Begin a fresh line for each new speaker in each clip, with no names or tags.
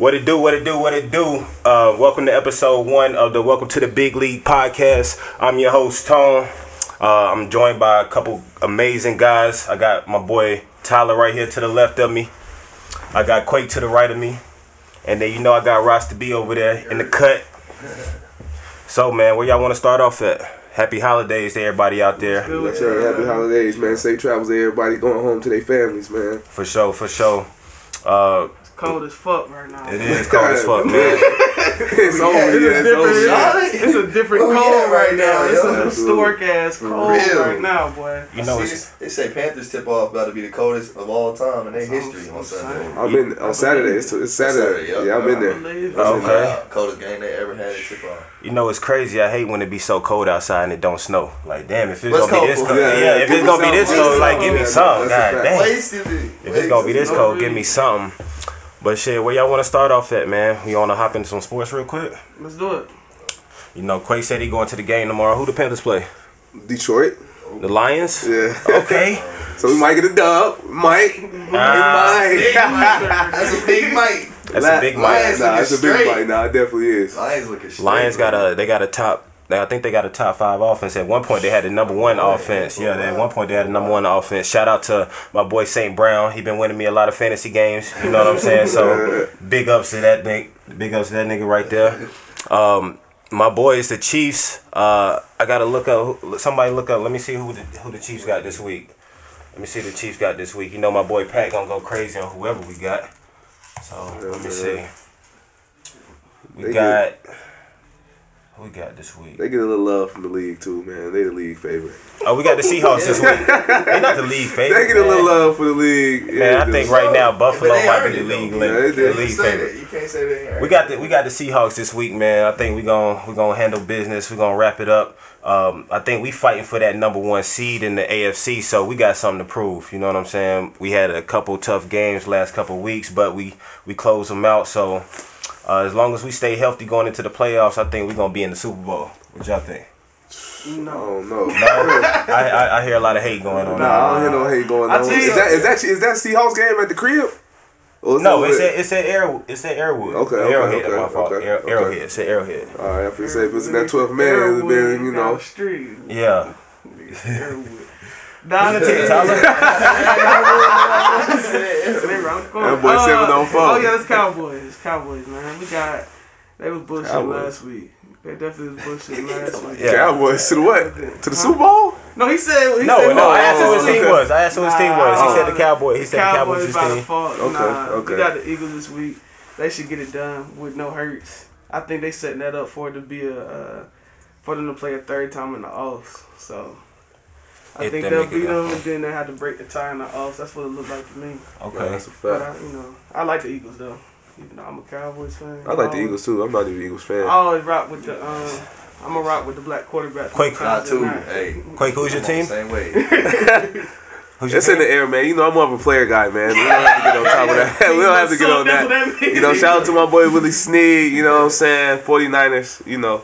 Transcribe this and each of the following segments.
What it do, what it do, what it do. Uh, welcome to episode one of the Welcome to the Big League podcast. I'm your host, Tone. Uh, I'm joined by a couple amazing guys. I got my boy Tyler right here to the left of me. I got Quake to the right of me. And then you know I got Ross to be over there in the cut. So man, where y'all want to start off at? Happy holidays to everybody out there.
Happy holidays, man. Safe travels to everybody going home to their families, man.
For sure, for sure. Uh,
cold as fuck right now.
it is cold as fuck, man.
it's over,
It's
yeah.
a
It's
different,
over.
it's a different
Where we
cold
at
right
right
now.
now,
It's
yo?
a historic ass cold
real.
right now, boy.
You know,
See,
it's,
they say Panthers tip off about to be the coldest of all time in their history on Sunday.
I'm in on Saturday. It's, it's Saturday.
Saturday,
Yeah,
yep.
I'm in there.
Oh, okay.
Uh, coldest game they ever had at tip off.
you know, it's crazy. I hate when it be so cold outside and it don't snow. Like, damn, if it's
What's
gonna be this cold, yeah,
Yeah, yeah,
if
give
it's
me
gonna be this cold, like, give me
That's a
something.
fact.
God damn. If it's gonna be this cold, give me something. But shit, where y'all want to start off at, man? We wanna hop into some sports real quick.
Let's do it.
You know, Quay said he going to the game tomorrow. Who the Panthers play?
Detroit.
The Lions.
Yeah.
Okay.
So we might get a dub. Might.
Ah.
we might.
That's a big mic.
That's a big
Lions
mic.
Nah, it's a big
straight.
might. Nah, it definitely is.
Lions looking straight.
Lions got
bro.
a they got a top. I think they got a top five offense. At one point, they had the number one offense. Yeah, at one point they had the number one offense. Shout out to my boy St. Brown. He been winning me a lot of fantasy games. You know what I'm saying? So big ups to that nigga. Big ups to that nigga right there. Um, my boy is the Chiefs. Uh, I gotta look up. Somebody look up. Let me see who the, who the Chiefs got this week. Let me see who the Chiefs got this week. You know my boy Pat gonna go crazy on whoever we got. So let me see. We got. Who we got this week?
They get a little love from the league too, man. They the league favorite.
Oh, we got the Seahawks this week. They not the league favorite.
They get a little
man.
love for the league.
Man,
Yeah,
I
dude.
think right now Buffalo
But they
might be the league,
though.
league,
Yeah, they
the
did.
league
You
favorite.
that. You can't say that. ain't.
We got the we got the Seahawks this week, man. I think we gonna we gonna handle business. We are gonna wrap it up. Um, I think we fighting for that number one seed in the AFC, so we got something to prove. You know what I'm saying? We had a couple tough games last couple weeks, but we we closed them out. So uh, as long as we stay healthy going into the playoffs, I think we're gonna be in the Super Bowl. What y'all think?
No.
Oh no.
I, I, I hear a lot of hate going on.
Nah, I don't hear no hate going on. Is that is that is that Seahawks game at the crib?
No, it's at it's at Air it's at Airwood.
Okay, okay,
Arrowhead.
okay,
my fault.
okay,
Arrow-
okay.
Arrowhead. It's at Arrowhead.
All right, I feel say if it's in that 12th man, it'd been you know.
street.
Yeah.
Airwood. Down the
Tyler?
They round the corner.
That boy seven on four.
Oh yeah, it's Cowboys. It's Cowboys, man. We got. They was bullshit
Cowboys.
last week. They definitely was bullshit last week.
Yeah.
Cowboys to the what? To the Super Bowl?
No, he said. He
No,
said,
no. I asked him who his
okay.
team was. I asked who his team was. He
Nah.
said the Cowboys. He said the Cowboys
Cowboys
his
by
team.
default.
Okay,
nah,
okay.
we got the Eagles this week. They should get it done with no hurts. I think they setting that up for it to be a uh, for them to play a third time in the offs. So I think
they
they'll beat them, and then they have to break the tie in the offs. That's what it looked like to me.
Okay.
That's a
But
fact.
I, you know, I like the Eagles though. Even though I'm a Cowboys fan.
I like the Eagles too. I'm not even an Eagles fan.
I always rock with the. Um, I'm gonna rock with the black quarterback.
Quake.
Not too.
Nah.
Hey.
Quake, who's your
I'm on
team?
the Same way.
Who's
It's in the air, man. You know I'm more of a player guy, man. We don't have to get on top of that. we don't have to get on that. You know, shout out to my boy Willie Snead. You know what I'm saying? 49ers. You know,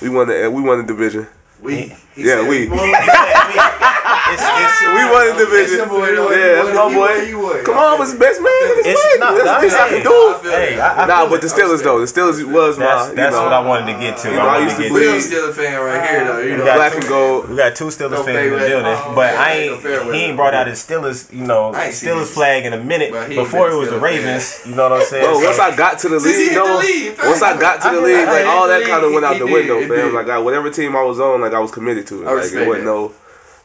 we won the we won the division.
We. He
Yeah,
said,
we.
"Well,
It's, it's,
We won the division.
That's boy, though.
Yeah, that's my boy. Come on, was the best man in this
It's
league.
not-
That's the best I
hey,
can do.
Hey,
it.
I, I
Nah, but the. Steelers though, the Steelers was my.
That's,
you
that's
know,
what I wanted to get to.
You know,
I
I
wanted
used
to
to
get
believe-
Will's still a fan right here, though. You know.
black
two-
and gold.
We got two Steelers fans in the building,
Oh,
but I ain't. He ain't brought out his Steelers, you know,
I ain't seen
Steelers flag in a minute.
But he ain't
Before it was the Ravens. You know what I'm saying?
Bro, once I got to the league, though, once I got to the league, like all that kind of went out the window, fam. Like I, whatever team I was on, like I was committed to. it.
I
Like it wasn't
that.
no,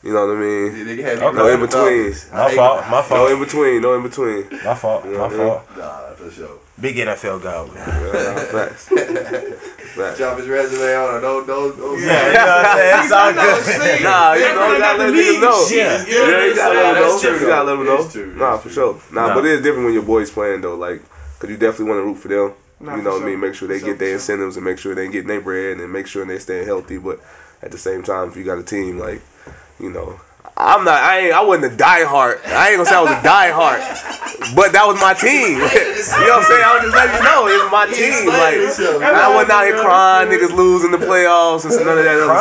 you know what I mean?
The nigga had
Okay.
No in
for
between.
Falcons. I
My fault.
No in between, no in between.
My fault. My fault.
that. Nah, for sure.
Big NFL guy. man.
Facts. Facts.
Drop his resume on it. Don't, don't, don't.
Yeah, you know what I'm saying? It's all good.
Nah, you know, you
but
gotta let niggas know.
shit.
Yeah.
You know
Yeah,
what
you
I'm
gotta let them know. You gotta let them know. Nah, for sure. Nah,
Nah.
but it is different when your boys playing though. Like, cause you definitely want to root for them.
Nah,
you know what I mean? Make sure they
For
get their
sure.
incentives and make sure they getting their bread and make sure they staying healthy. But at the same time, if you got a team like, you know, I'm not. I ain't. I wasn't a diehard. I ain't gonna say I was a diehard, but that was my team. you know what I'm saying? I was just letting you know it's my team. Like I wasn't out here crying, niggas losing the playoffs and none of that other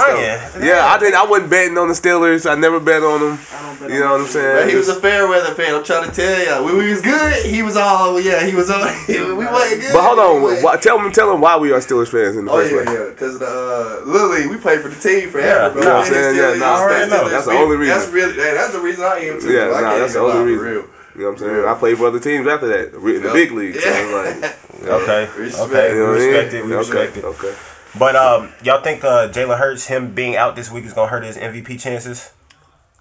stuff. Yeah, I did. I wasn't betting on the Steelers. I never bet on them.
I don't bet
You know what I'm
But
saying?
he was a fair weather fan. I'm trying to tell you. When we was good, he was all yeah. He was all. we wasn't good.
But hold on. Why, tell him. Tell him why we are Steelers fans in the
Oh
first
yeah,
place.
yeah. Because uh, literally, we played for the team forever,
Yeah,
bro.
you know what
I'm saying? Yeah, nah, I
already know.
That's the only reason.
That's really. Hey, that's the reason I am too.
Yeah, nah, that's the only
lie,
reason.
For real.
You know what I'm saying? I played for other teams after that, re- the
Yep.
big league. So
Yeah.
it's like,
Okay.
Respect.
Okay.
you know
We
what I mean?
respect it. We
okay,
respect it.
Okay.
But um, y'all think uh, Jalen Hurts, him being out this week, is gonna hurt his MVP chances?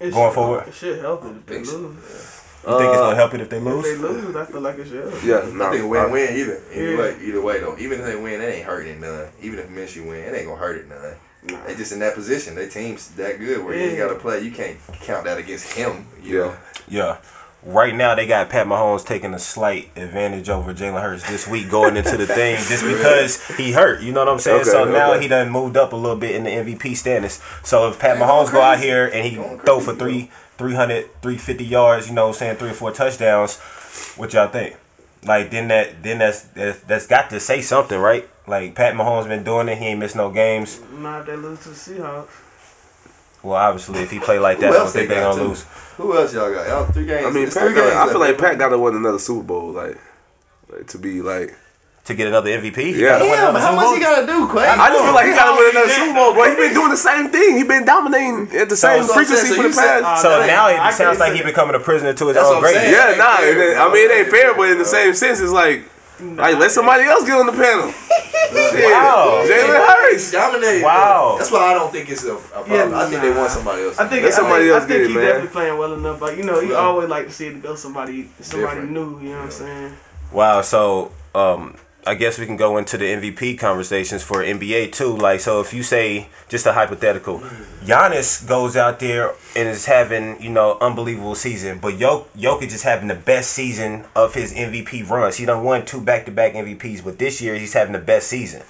It
Going
should-
forward?
It should help it if they
Think so.
lose.
You think it's
Uh,
gonna help it if they lose?
If they
lose?
lose, I feel like it should help.
Yeah,
I
no.
think win-win either. Either
Yeah.
way, either way though. Even if they win, it ain't hurting it none. Even if Minshew win, it ain't gonna hurt it none.
Nah.
They just in that position. Their team's that good where you ain't gotta play. You can't count that against him. You
Yeah.
know.
Yeah. Right now, they got Pat Mahomes taking a slight advantage over Jalen Hurts this week going into the thing just because he hurt. You know what I'm saying?
Okay,
so now he done moved up a little bit in the MVP standings. So if Pat Mahomes go out here and he
Going
throw for three, 300, 350 yards, you know what I'm saying, three or four touchdowns, what y'all think? Like then that then that's that's, that's got to say something, right? Like Pat Mahomes been doing it, he ain't missed no games.
Not if they lose to the Seahawks.
Well, obviously, if he play like that,
Who
I don't
they
think they
got,
gonna
too?
lose.
Who else y'all got? Y'all three games.
I mean, Pat
games
I feel
left.
like Pat got to win another Super Bowl, like, like to be like.
To get another MVP,
Yeah.
He gotta win
Damn, how much he gotta do, Quay?
I just feel like he got to win another Super Bowl, bro. He been doing the same thing. He been dominating at the same
that's
frequency
saying.
for the
you said-
past.
Oh, so
that ain't-
now it
can't
sounds like
say
he becoming a prisoner to his
That's
own
what
greatness.
Yeah, nah.
fair,
it ain't-
bro.
I mean, it ain't fair, but in the same sense, it's like, like let somebody else get on the panel. Shit.
Wow.
Jalen Hurts.
Dominated.
Wow.
That's why I don't think it's a, a problem.
Yeah,
I think they want somebody else.
I think
Let
I
somebody
think,
else
I
get
think
it,
he
man.
definitely playing well enough. But you know, you
Yeah.
always like to see it go somebody somebody
Different.
new. You know what I'm saying?
Wow. So um, I guess we can go into the MVP conversations for NBA too. Like, so if you say just a hypothetical, Giannis goes out there and is having you know unbelievable season, but Jok- Jokic is having the best season of his MVP runs. He done won two back to back MVPs, but this year he's having the best season.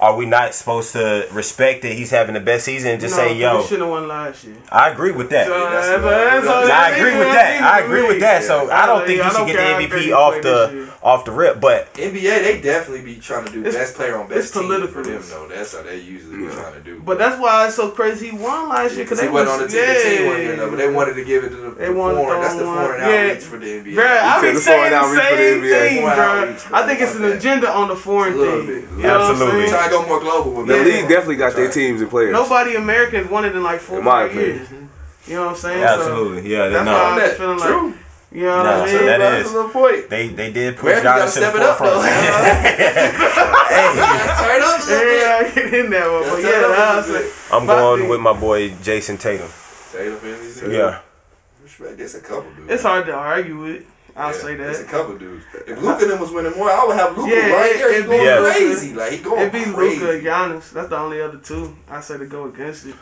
Are we not supposed to respect that he's having the best season and just
no,
say, "Yo"?
he should have won last year.
I agree with that.
So,
that's
that's-
what-
that's all-
Nah, I agree with that.
I'm
I
saying.
agree with that. So I don't think
I
he should get the MVP off the
year.
Off the rip. But
NBA, they definitely be trying to do
It's-
best player on best
it's
team
political.
for them though. That's how they usually be trying to do.
But that's why it's so crazy. He won last year
because
because
he
they
wasn't on
was
the team. The team wasn't
yeah.
good enough, but they wanted to give it to the,
They
the
wanted to
foreign. That's the foreign
one. Yeah.
outreach for the NBA.
Bruh, I
said
be saying the
outreach for the
same thing, bro. I think it's an
okay.
agenda on the foreign thing.
bit.
You know
Absolutely.
What I'm
trying
saying?
to go more global with
The
Yeah.
league definitely got their teams and players.
Nobody Americans won it in like four
In my
five years. You know what I'm saying?
absolutely, yeah,
So
they
that's
know.
why I'm
That-
just feeling
true.
Like, you know what
Nah,
I
so that
That's
is-
a little point.
They they did push
America
Giannis to the
step up
forefront.
Turn up a little bit.
Yeah, I get in that one. But
That's
yeah,
what I'm
that's
saying.
it.
I'm going
think-
with my boy Jayson Tatum.
Tatum fans,
Yeah,
Respect. There's a couple dudes.
It's hard to argue with. I'll
Yeah,
say
It's a couple dudes. If Luka them was winning more, I would have Luka
Yeah,
right
it-
there. He's
it-
going
yeah.
crazy. Like he going
It'd be
crazy.
Luka and Giannis. That's the only other two I say to go against it.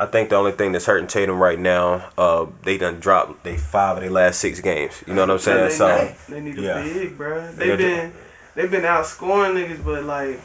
I think the only thing that's hurting Tatum right now, uh, they done dropped they five of their last six games. You know what I'm saying?
they,
So
need, they need a
yeah.
big, bro.
They
They've
do.
been they've been outscoring niggas, but like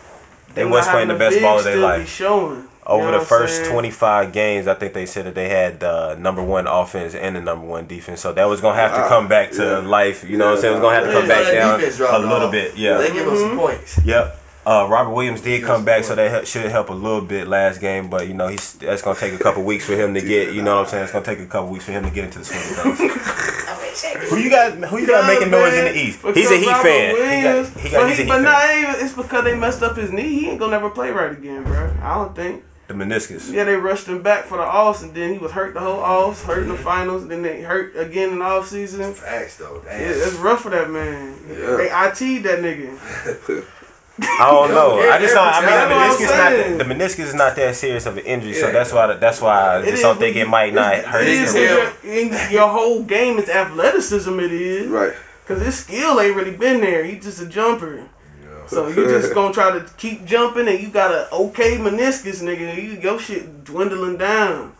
they
not
was playing the best ball of their
still be
life.
Showing You
Over
know
the first
saying?
25 games, I think they said that they had the number one offense and the number one defense. So that was gonna have to
Wow.
come back to
Yeah.
life. You know what I'm saying? It was gonna have to come back down a little
off.
bit. Yeah.
They give us some points.
Yep. Uh, Robert Williams did come back, so that should help a little bit last game. But you know, he's that's gonna take a couple weeks for him to get. You know what I'm saying? It's gonna take a couple weeks for him to get into the swing of things. who you got? Who you got making noise in the East? He's a Heat
Robert
fan. He got, he got,
but
he's a
he,
Heat
but
fan.
not even. It's because they messed up his knee. He ain't gonna never play right again, bro. I don't think.
The meniscus.
Yeah, they rushed him back for the offs, and then he was hurt the whole offs, hurt in the finals, and then they hurt again in the off season.
Facts though. Damn.
Yeah, it's rough for that man.
Yeah.
They IT'd that nigga.
I don't know. I just don't. I mean, the meniscus not the meniscus is not that serious of an injury, so that's why that's why I just
is
don't
when
think it might not hurt
it
his career.
your, in your whole game is athleticism. It is
Right.
because his skill ain't really been there. He's just a jumper. So you just gonna try to keep jumping, and you got a okay meniscus, nigga. You your shit dwindling down.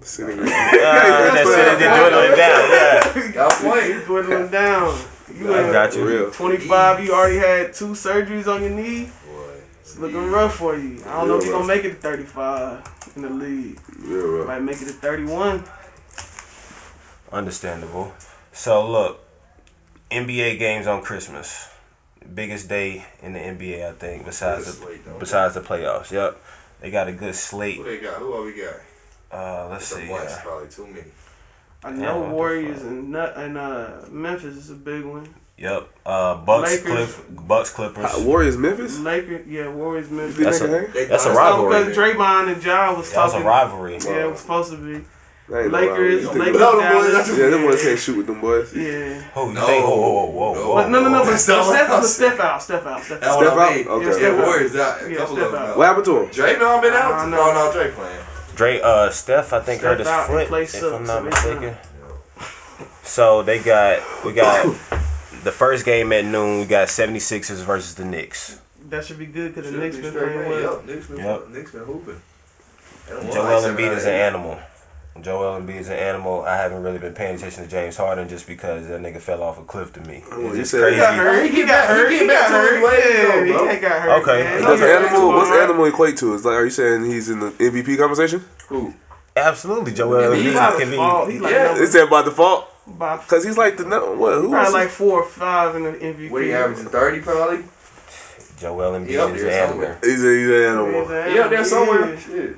Sitting
Uh, that's
what
it.
I'm
They're dwindling down. Yeah,
Got point.
Dwindling down. You
I got you.
real.
25. You already had two surgeries on your knee.
Boy.
It's looking rough for you. I don't know if you're gonna make it to 35 in the league.
Real rough.
Might make it to 31.
Understandable. So look, NBA games on Christmas, biggest day in the NBA, I think. Besides the
slate, don't
besides the playoffs. Yep, they got a good slate.
Who they got? Who all we got?
Uh, let's
It's a
see.
bunch,
Yeah.
probably too many.
I know
what the
Warriors and and uh, Memphis is a big one.
Yep. Uh, Bucks,
Lakers.
Cliff, Bucks, Clippers.
Uh, Warriors, Memphis.
Lakers, yeah, Warriors, Memphis.
think
That's a- That's a rivalry.
Because Draymond and John was
That was a rivalry.
Yeah, it was supposed to be.
That no
Lakers,
rivalry. You think-
Lakers,
No, the boys,
Dallas.
Yeah, them boys can't shoot with them boys.
Yeah.
Who you
No.
Whoa, whoa, whoa, whoa,
No.
whoa.
But no, no, no. But
That's
Steph,
not what
Steph,
I'm
but
saying.
Steph out, Steph out, Steph
That's
out.
what
Step out? Okay.
Yeah,
Step out.
Warriors out. A
Yeah,
couple
step
of them
out.
out.
What happened to him?
Draymond been out? No,
no.
no, Dre playing.
Dre, uh, Steph, I think
Steph
hurt his
out
foot, if
sucks,
I'm
so
not
they
mistaken. So they got, we got the first game at noon. We got 76ers versus the Knicks.
That should be good because the Knicks
be
been
straight
playing well.
Yup, Knicks been,
Yep.
Knicks been hooping. They don't want
Joel
like seven
Embiid is an
eight.
animal. Joel Embiid is an animal. I haven't really been paying attention to James Harden just because that nigga fell off a cliff to me.
Oh,
It's just crazy.
He got hurt.
He
He got
back- he
hurt. He got hurt. Yeah, he got hurt.
Okay.
man.
What's
Okay.
animal? What's animal equate to? Is like, are you saying he's in the MVP conversation?
Who?
Absolutely, Joel
He
Embiid
by
can be.
default, he like
Yeah.
number,
Is that by default?
by,
Cause he's like the no. What? Who
probably
was
like four or five in the MVP.
What he averaging? 30 probably?
Joel Embiid
He
is an animal.
He's a, he's an animal.
He up there somewhere.
Yeah.
Shit.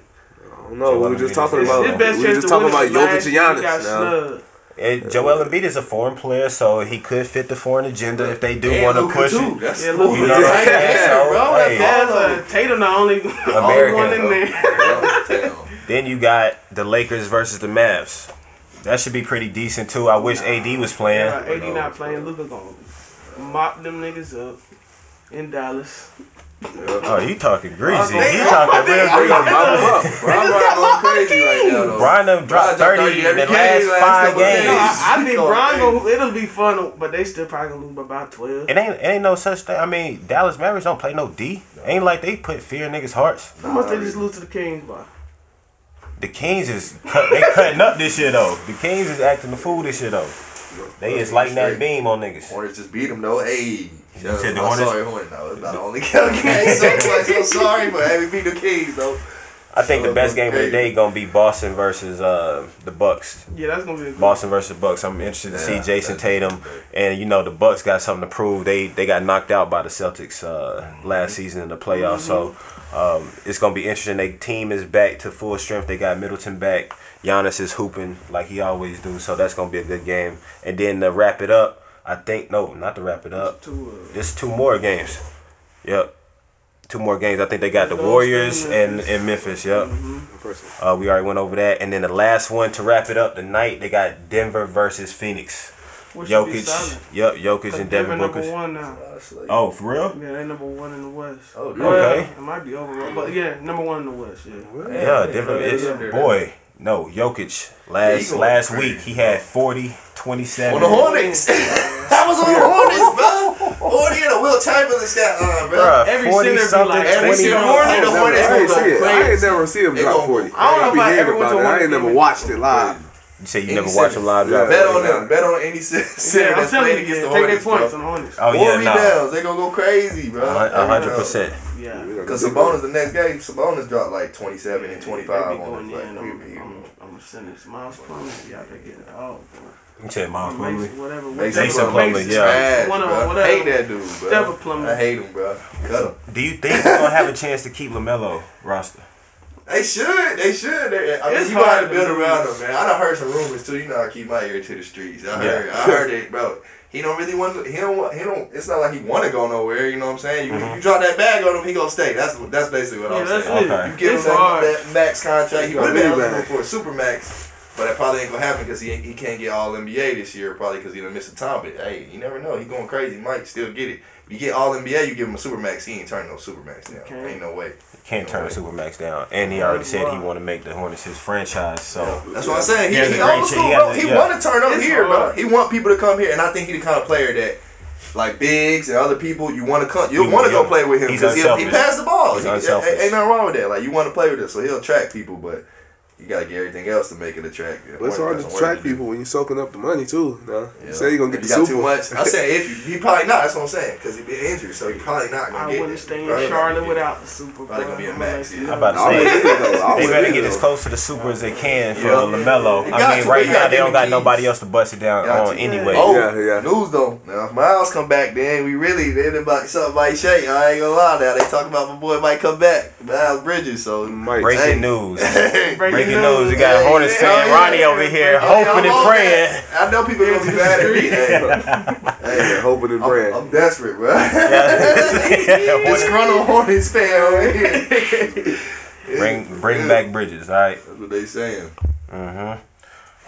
I don't know. We were just talking
His-
about.
His best
We were just talking about
it was last
Jokic and Giannis. now.
And Joel Embiid is a foreign player, so he could fit the foreign agenda if they do
And
want to
Luka,
push
too.
it.
That's
Yeah,
four.
Luka.
You know what I'm saying?
Yeah,
So,
bro.
hey.
That's
That's Tatum the only, only one in there.
Then you got the Lakers versus the Mavs. That should be pretty decent too. I wish AD was playing.
Yeah, AD not playing. Luka gonna mop them niggas up in Dallas.
Oh, you talking greasy?
They-
You talking real greasy?
mop him up.
Brian Brian going crazy right now, though.
Brian done dropped
Brian dropped
30 in the last
last
five games.
No,
days.
I, I think
He
Brian gonna, it'll be fun, but they still probably gonna lose by about twelve.
It ain't, it ain't no such thing. I mean, Dallas Mavericks don't play no D. Ain't like they put fear in niggas' hearts.
How much they just lose to the Kings by?
The Kings is cut, they cutting up this shit though. The Kings is acting the fool this shit though. They is lighting that beam on niggas.
Hornets just beat him though. Hey,
You said the
I'm
Hornets?
sorry, Hornets. No, it's not the only game. so, like, so sorry, but hey, we beat the Kings though.
I think the best game of the day gonna be Boston versus uh, the Bucks.
Yeah, that's gonna be a good.
Boston versus the Bucks. I'm interested to see
Jayson
Tatum, and you know the Bucks got something to prove. They they got knocked out by the Celtics uh, last season in the playoffs, so um, it's gonna be interesting. Their team is back to full strength. They got Middleton back. Giannis is hooping like he always do, so that's gonna be a good game. And then to wrap it up, I think no, not to wrap it up.
To, uh,
Just two more games. Yep. Two more games. I think they got the Warriors and,
Memphis.
and Memphis. Yep.
Person.
Uh, we already went over that. And then the last one to wrap it up tonight, they got Denver versus Phoenix.
which should be
Jokic. Yep, Jokic
'Cause
and
Denver
Devin
number one now.
Oh, for real?
Yeah, they're number one in the West.
Oh,
Well,
Okay.
It might be over, but yeah, number one in the West. Yeah.
Yeah, Denver
yeah,
is
yeah.
boy. No, Jokic. Last
going
last
crazy.
week he had 40, 27.
On the Hornets. that was on the Hornets, bro. Hornets and a Wilt Chamberlain stat line, bro.
Bruh,
Every
40
center be
something,
like-
Every single
I
Hornet,
ain't
the Hornets
I
gonna
ain't see it. I ain't never see him drop 40.
I don't know
I be
if I
hearing
ever went
about
to
it. I ain't never watched it live.
You say you never
center.
watch him live
Yeah.
drop?
Bet on them. Bet on any center
Yeah, I'm
that's playing against
yeah,
the
take their
Hornets,
points
bro.
on the Hornets.
Oh
Four
yeah, no.
rebounds. They gonna go crazy, bro.
A hundred percent.
Yeah.
Because Sabonis the next game, Sabonis dropped like 27 and 25
be
on
going
the play.
in on, on, on the sentence. Miles Plumlee be out there getting it all.
You said Miles
Mason,
Plumlee.
whatever.
Mason
Mason
Plumlee,
Plumlee, yeah.
trash,
One of-
bro.
whatever.
hate that dude, bro.
Stephen Plumlee.
I hate him, bro. Cut him.
Do you think they're gonna have a chance to keep LaMelo roster?
They should. They should. They, I mean,
It's
you have to
to
build around him, man. I done heard some rumors too. You know, I keep my ear to the streets. I
Yeah.
heard. I heard it, bro. He don't really want. to He don't. want- He don't. It's not like he want to go nowhere. You know what I'm saying? You,
Mhm.
you drop that bag on him, he gonna stay. That's that's basically what
Yeah,
I'm saying.
it.
Okay.
You give
It's
him that, that max contract. He
Got
would have been eligible for a super max, but that probably ain't gonna happen because he he can't get all NBA this year. Probably because he done missed a time. But hey, you never know. He going crazy. He might still get it. If you get all NBA, you give him a super max. He ain't turning no super max down.
Okay.
Ain't no way.
Can't turn a Supermax down, and he already said he want to make the Hornets his franchise. So
That's what I'm saying. He,
He
he,
a great
old school, bro.
has
He
yeah.
want to turn up
It's
here, bro. He want people to come here, and I think he the kind of player that, like bigs and other people, you want to come, you want to go play with him because he, he
unselfish.
pass the ball.
He's
He- ain't, ain't nothing wrong with that. Like you want to play with him, so he'll attract people. But you gotta get everything else to make it attractive.
But it's hard to
that's
attract people when you're soaking up the money too. Nah.
Yeah.
You say you're gonna get
If
the
you got
super.
too much. I said if you, he probably not. That's what I'm saying. Because he been injured, so he probably not gonna
I
get
wouldn't
it.
stay in
Probably not
Charlotte
gonna get it.
without the Super.
Probably gonna be a
Bowl.
max,
I'm
yeah.
I'm about to say
wouldn't either, though. I
they better get as close to the super as they can for
Yeah.
LaMelo. I mean, right now they don't got nobody else to bust it down on
to.
anyway.
Oh,
Yeah, yeah.
news though. Now if Miles come back, then we really then about something might shake. I ain't gonna lie. Now they talk about my boy might come back, Miles Bridges. So
Might.
Breaking news.
Breaking
Breaking
news.
news. We got
Hey,
Hornets
hell
fan
yeah.
Ronnie over here hoping and praying.
that. I know people gonna be mad at me. Hey, hey,
Yeah, hoping and
I'm,
praying.
I'm desperate, bro.
Yeah.
Disgruntled Hornets fan over here.
bring bring back Bridges. All right.
That's what they saying.
Mm-hmm.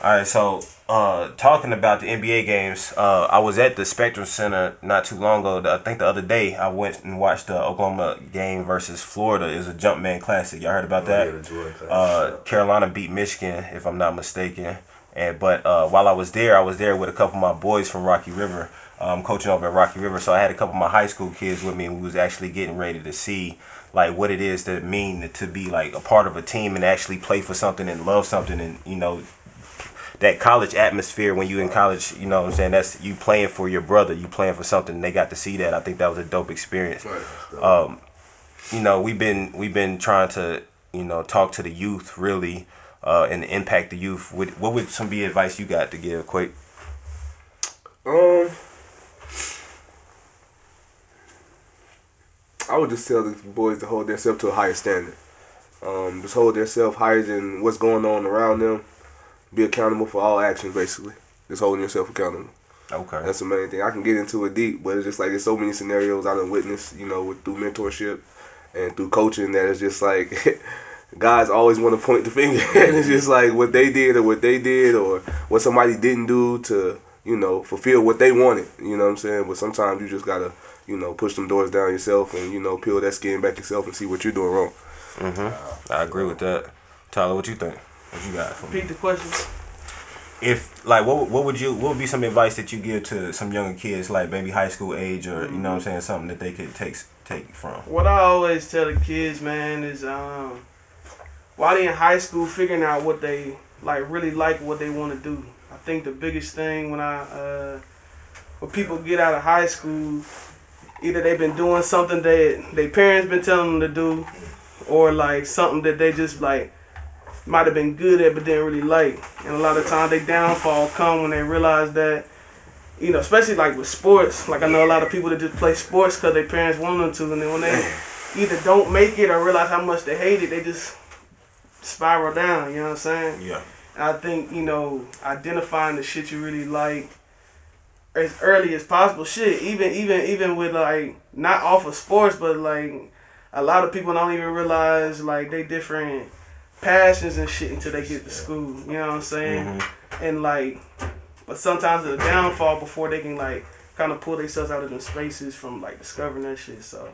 All right, so uh, talking about the NBA games, uh, I was at the Spectrum Center not too long ago. I think the other day I went and watched the Oklahoma game versus Florida. It was a Jumpman Classic. Y'all heard about that? Uh, Carolina beat Michigan, if I'm not mistaken. And but uh, while I was there, I was there with a couple of my boys from Rocky River. Um, coaching over at Rocky River, so I had a couple of my high school kids with me, and we was actually getting ready to see like what it is to mean to be like a part of a team and actually play for something and love something, and you know that college atmosphere when you in college, you know what I'm saying? That's you playing for your brother, you playing for something. And they got to see that. I think that was a dope experience um, you know, we've been we've been trying to you know talk to the youth really uh, and impact the youth. What what would some be advice you got to give, Quake?
Um, I would just tell the boys to hold themselves to a higher standard. Um, just hold themselves higher than what's going on around them. Be accountable for all actions, basically. Just holding yourself accountable.
Okay.
That's the main thing. I can get into it deep, but it's just like there's so many scenarios I done witnessed, you know, with, through mentorship and through coaching that it's just like guys always want to point the finger and it's just like what they did or what they did or what somebody didn't do to, you know, fulfill what they wanted. You know what I'm saying? But sometimes you just gotta, you know, push them doors down yourself and, you know, peel that skin back yourself and see what you're doing wrong.
Mm-hmm. I agree with that. Tyler, what you think? What you got for me?
Repeat the question.
If like what what would you what would be some advice that you give to some younger kids like maybe high school age or you know what I'm saying something that they could take take from?
What I always tell the kids, man, is um, while they in high school, figuring out what they like, really like, what they want to do. I think the biggest thing when I uh, when people get out of high school, either they've been doing something that their parents been telling them to do, or like something that they just like might have been good at but didn't really like. And a lot of times they downfall come when they realize that you know, especially like with sports. Like I know a lot of people that just play sports because their parents want them to, and then when they either don't make it or realize how much they hate it, they just spiral down. You know what I'm saying?
Yeah.
And I think you know identifying the shit you really like as early as possible. Shit, even even even with like not off of sports, but like a lot of people don't even realize like they different passions and shit until they get to school. You know what I'm saying?
Mm-hmm.
And like, but sometimes it's a downfall before they can like kind of pull themselves out of them spaces from like discovering that shit. So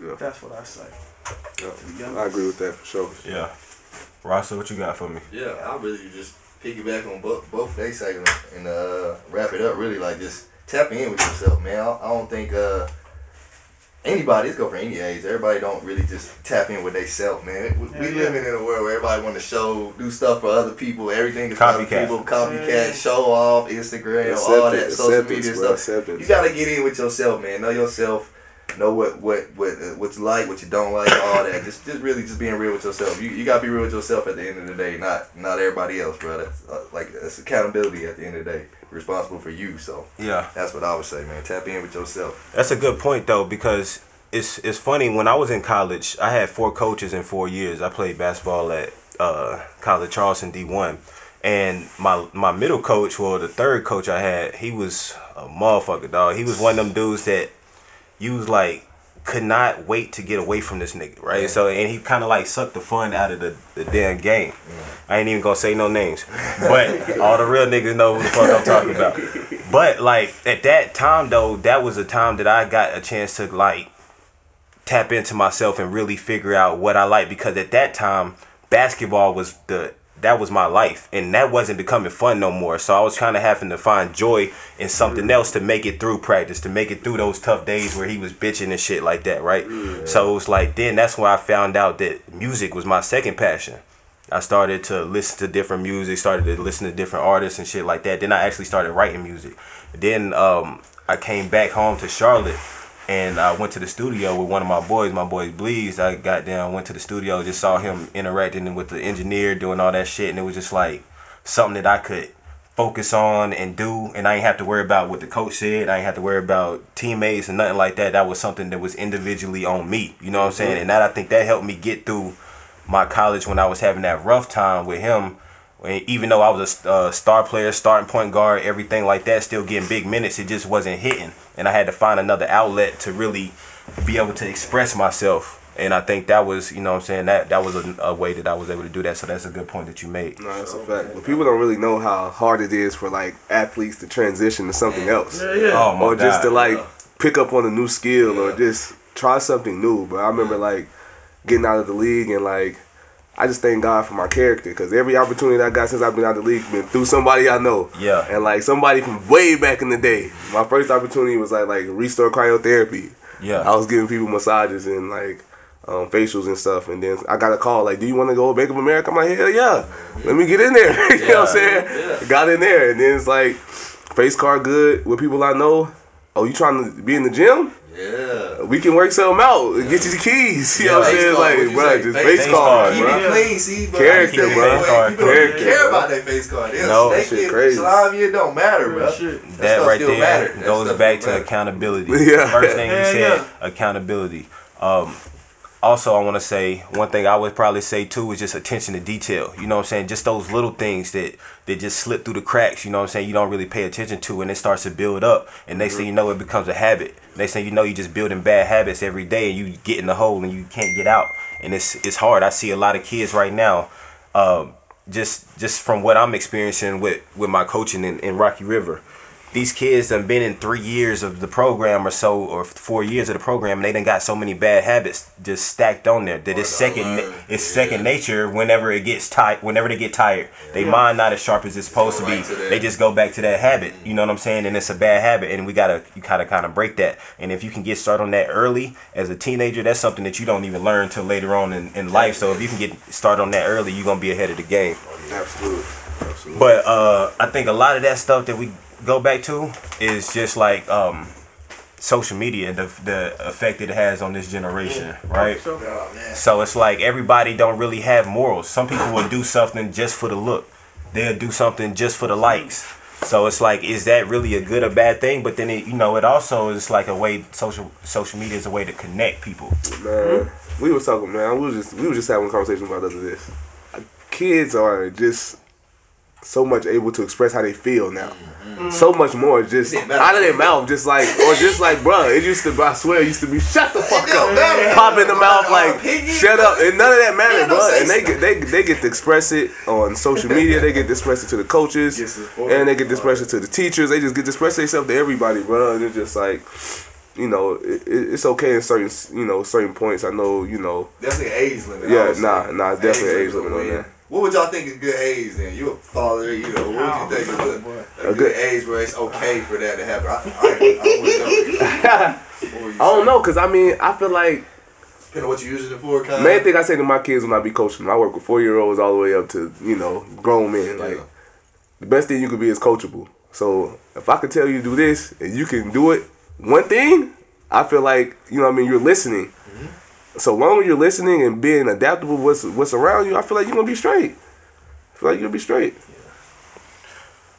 Yeah.
that's what I say.
Yeah, I agree with that for sure.
Yeah. Rasta, what you got for me?
Yeah, I really just piggyback on both both they segments and uh, wrap it up. Really, like just tap in with yourself, man. I, I don't think uh, anybody. Let's go for any age. Everybody don't really just tap in with they self, man. We, we
Yeah, yeah.
living in a world where everybody want to show, do stuff for other people. Everything is for other
Copycat.
people. Copycat,
Yeah.
show off, Instagram, all that social media
bro,
stuff.
acceptance.
You gotta get in with yourself, man. Know yourself. Know what what what uh, what you like, what you don't like, all that. Just just really just being real with yourself. You, you gotta be real with yourself at the end of the day, not not everybody else, bro. That's uh, like that's accountability at the end of the day. Responsible for you, so
Yeah.
that's what I would say, man. Tap in with yourself.
That's a good point though because it's it's funny when I was in college I had four coaches in four years. I played basketball at uh, College Charleston D one, and my my middle coach, well the third coach I had, he was a motherfucker dog. He was one of them dudes that you was like could not wait to get away from this nigga, right? So and he kind of like sucked the fun out of the, the damn game. I ain't even gonna say no names, but all the real niggas know who the fuck I'm talking about. But like at that time though, that was a time that I got a chance to like tap into myself and really figure out what I like because at that time basketball was the that was my life and that wasn't becoming fun no more. So I was kind of having to find joy in something else to make it through practice to make it through those tough days where he was bitching and shit like that right? So it was like then that's when I found out that music was my second passion. I started to listen to different music, started to listen to different artists and shit like that. Then I actually started writing music. Then um, I came back home to Charlotte and I went to the studio with one of my boys, my boys Bleeds. I got down, went to the studio, just saw him interacting with the engineer, doing all that shit, and it was just like something that I could focus on and do, and I ain't have to worry about what the coach said. I ain't have to worry about teammates and nothing like that. That was something that was individually on me. You know what I'm saying? And that I think that helped me get through my college when I was having that rough time with him. And Even though I was a uh, star player, starting point guard, everything like that, still getting big minutes, it just wasn't hitting, and I had to find another outlet to really be able to express myself. And I think that was, you know what I'm saying, that that was a, a way that I was able to do that. So that's a good point that you made.
No, that's a fact. But people don't really know how hard it is for like athletes to transition to something else.
Yeah, yeah.
Oh my
or just
God.
to like pick up on a new skill or just try something new. But I remember like getting out of the league and like I just thank God for my character because every opportunity that I got since I've been out of the league been through somebody I know.
Yeah.
And like somebody from way back in the day. My first opportunity was like like restore cryotherapy.
Yeah.
I was giving people massages and like um, facials and stuff, and then I got a call like, "Do you want to go to Bank of America?" I'm like, "Hell yeah, let me get in there." you know what I'm saying? Got in there, and then it's like face card good with people I know. Oh, you trying to be in the gym?
Yeah.
We can work something out. and Get you the keys. You know what I'm saying? Like, bro,
say?
just
Face
face
card,
card,
Keep it clean, see, but
Character,
I understand
bro.
that way. People
Character,
don't care
bro.
about that face card. They'll
No,
snake
shit crazy.
slime it don't matter, bro. That
that right
still
there
matter.
Goes back to
matter.
accountability.
Yeah.
The first thing you said,
yeah.
accountability. Um, also, I want to say one thing I would probably say too is just attention to detail. You know what I'm saying? Just those little things that that just slip through the cracks. You know what I'm saying? You don't really pay attention to, and it starts to build up. And next thing you know, it becomes a habit. Next thing you know, you're just building bad habits every day, and you get in the hole and you can't get out. And it's it's hard. I see a lot of kids right now. Um, just just from what I'm experiencing with with my coaching in, in Rocky River, these kids have been in three years of the program or so, or four years of the program, and they done got so many bad habits just stacked on there that it's second
learn.
it's second nature whenever it gets tight, Whenever they get tired, they mind not as sharp as it's supposed to be.
to.
They just go back to that habit. You know what I'm saying? And it's a bad habit, and we gotta you gotta kind of break that. And if you can get started on that early as a teenager, that's something that you don't even learn till later on in, in life. So if you can get started on that early, you're gonna be ahead of the game.
Absolutely. Absolutely.
But uh, I think a lot of that stuff that we go back to is just like um, social media, the the effect it has on this generation, right?
So,
Oh.
So it's like everybody don't really have morals. Some people will do something just for the look. They'll do something just for the likes. So it's like, is that really a good or bad thing? But then it, you know, it also is like a way social social media is a way to connect people.
Man, we was talking, man. We was just we was just having a conversation about other this. Kids are just so much able to express how they feel now. Mm-hmm. So much more, just out of their mouth, just like or just like, bruh. It used to, I swear, it used to be shut the fuck up,
matter.
pop in the mouth like, shut up, and none of that mattered,
Yeah, don't
bruh.
say
And they get they they get to express it on social media. They get to express it to the coaches, and they get to express it to the teachers. They just get to express themselves to everybody, bruh. And it's just like you know, it, it- it's okay in certain, you know, certain points. I know, you know,
Definitely age limit.
Yeah,
I would say.
nah, nah, definitely age limit on that.
What would y'all think is good age then? You a father, you know, what would you think is a, a, good, age where it's okay for that to happen? I, I, I wouldn't know. What would you
I don't know, cause I mean, I feel like
Depending on what you're using it for, kind
main thing I say to my kids when I be coaching, them, I work with four year olds all the way up to you know grown men. Like
Yeah.
the best thing you could be is coachable. So if I could tell you to do this and you can do it, one thing, I feel like you know what I mean you're listening. Mm-hmm. So long as you're listening and being adaptable what's what's around you, I feel like you're gonna be straight. I feel like you'll be straight.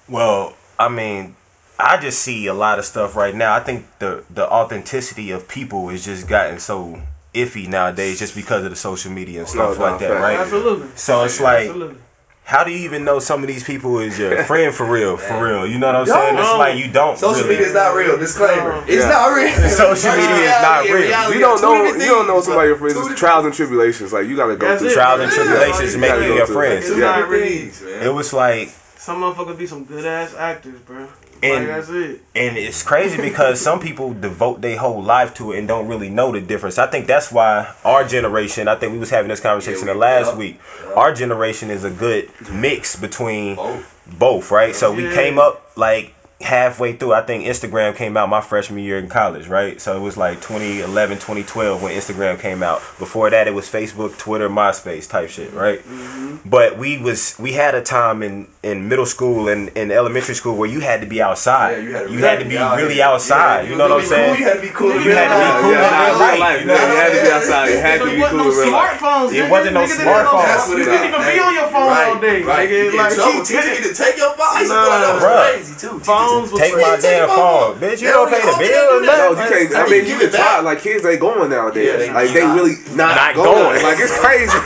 Well, I mean, I just see a lot of stuff right now. I think the the authenticity of people is just gotten so iffy nowadays just because of the social media and oh, stuff
No, no,
like that,
fact.
right?
absolutely.
So it's like,
Absolutely.
How do you even know some of these people is your friend for real? For real, you know what I'm saying? It's like you don't.
Social
really.
media is not real. Disclaimer. It's
Yeah.
not real.
Social media is not real.
You don't know you don't know somebody your friends. It's trials and tribulations. Like you gotta go
That's
through
it.
Trials and tribulations
You
make you
go
your friends.
It's
Yeah.
not real.
It was like
Some motherfuckers be some good ass actors, bro.
And-
like that's it.
And it's crazy because some people devote their whole life to it and don't really know the difference. I think that's why our generation, I think we was having this conversation
Yeah,
the last
yeah.
week. Our generation is a good mix between
Both.
both, right? So we came up like halfway through, I think Instagram came out my freshman year in college, right? So it was like 2011, 2012 when Instagram came out. Before that, it was Facebook, Twitter, MySpace type shit, right? Mm-hmm. But we was we had a time in in middle school and in elementary school where you had to be outside.
Yeah,
you had to, be
out
really
here.
outside.
Yeah,
you know what I'm
be
saying?
Cool, you had to be cool.
You had to be cool
yeah,
in real life. You know
You had to be outside. You had to be cool in real life.
smartphones.
It wasn't no
Niggas didn't have
smartphones.
You couldn't even be on your phone all day.
Right. You get
Like,
in trouble.
you-
Teacher to take your phone. I used to feel like that was
Bruh.
crazy too. Teacher
Phones was
Take my damn phone, bitch. You don't pay the bill. or
No,
nothing.
you can't. I mean,
give
you can try.
back.
Like kids ain't going nowadays.
Yeah, they
like they really not,
Not
going.
going.
Like it's crazy.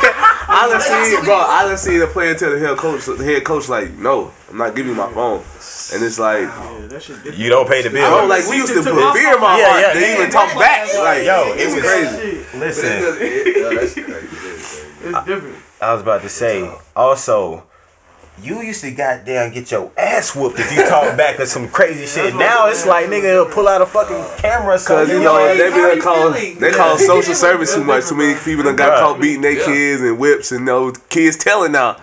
I done
That's
seen,
what
bro.
it is.
I done seen a player tell the head coach, the head coach, like, no, I'm not giving you my phone. And it's like,
Yeah, that shit.
You don't pay the bill.
I don't like. We used to
To
put
my
fear in my
Yeah,
heart
yeah,
to
yeah.
even talk back. Like,
Yo, it was-
crazy.
Listen.
it does- it- yeah, that's crazy. It is crazy.
It's different.
I was about to say, also, you used to goddamn get your ass whooped if you talk back or some crazy shit. Now it's like nigga he'll pull out a fucking camera
Cause you
you
know
know,
they be
How
call they call social service too much. Too many people done got caught beating their
Yeah.
kids and whips and no kids telling now.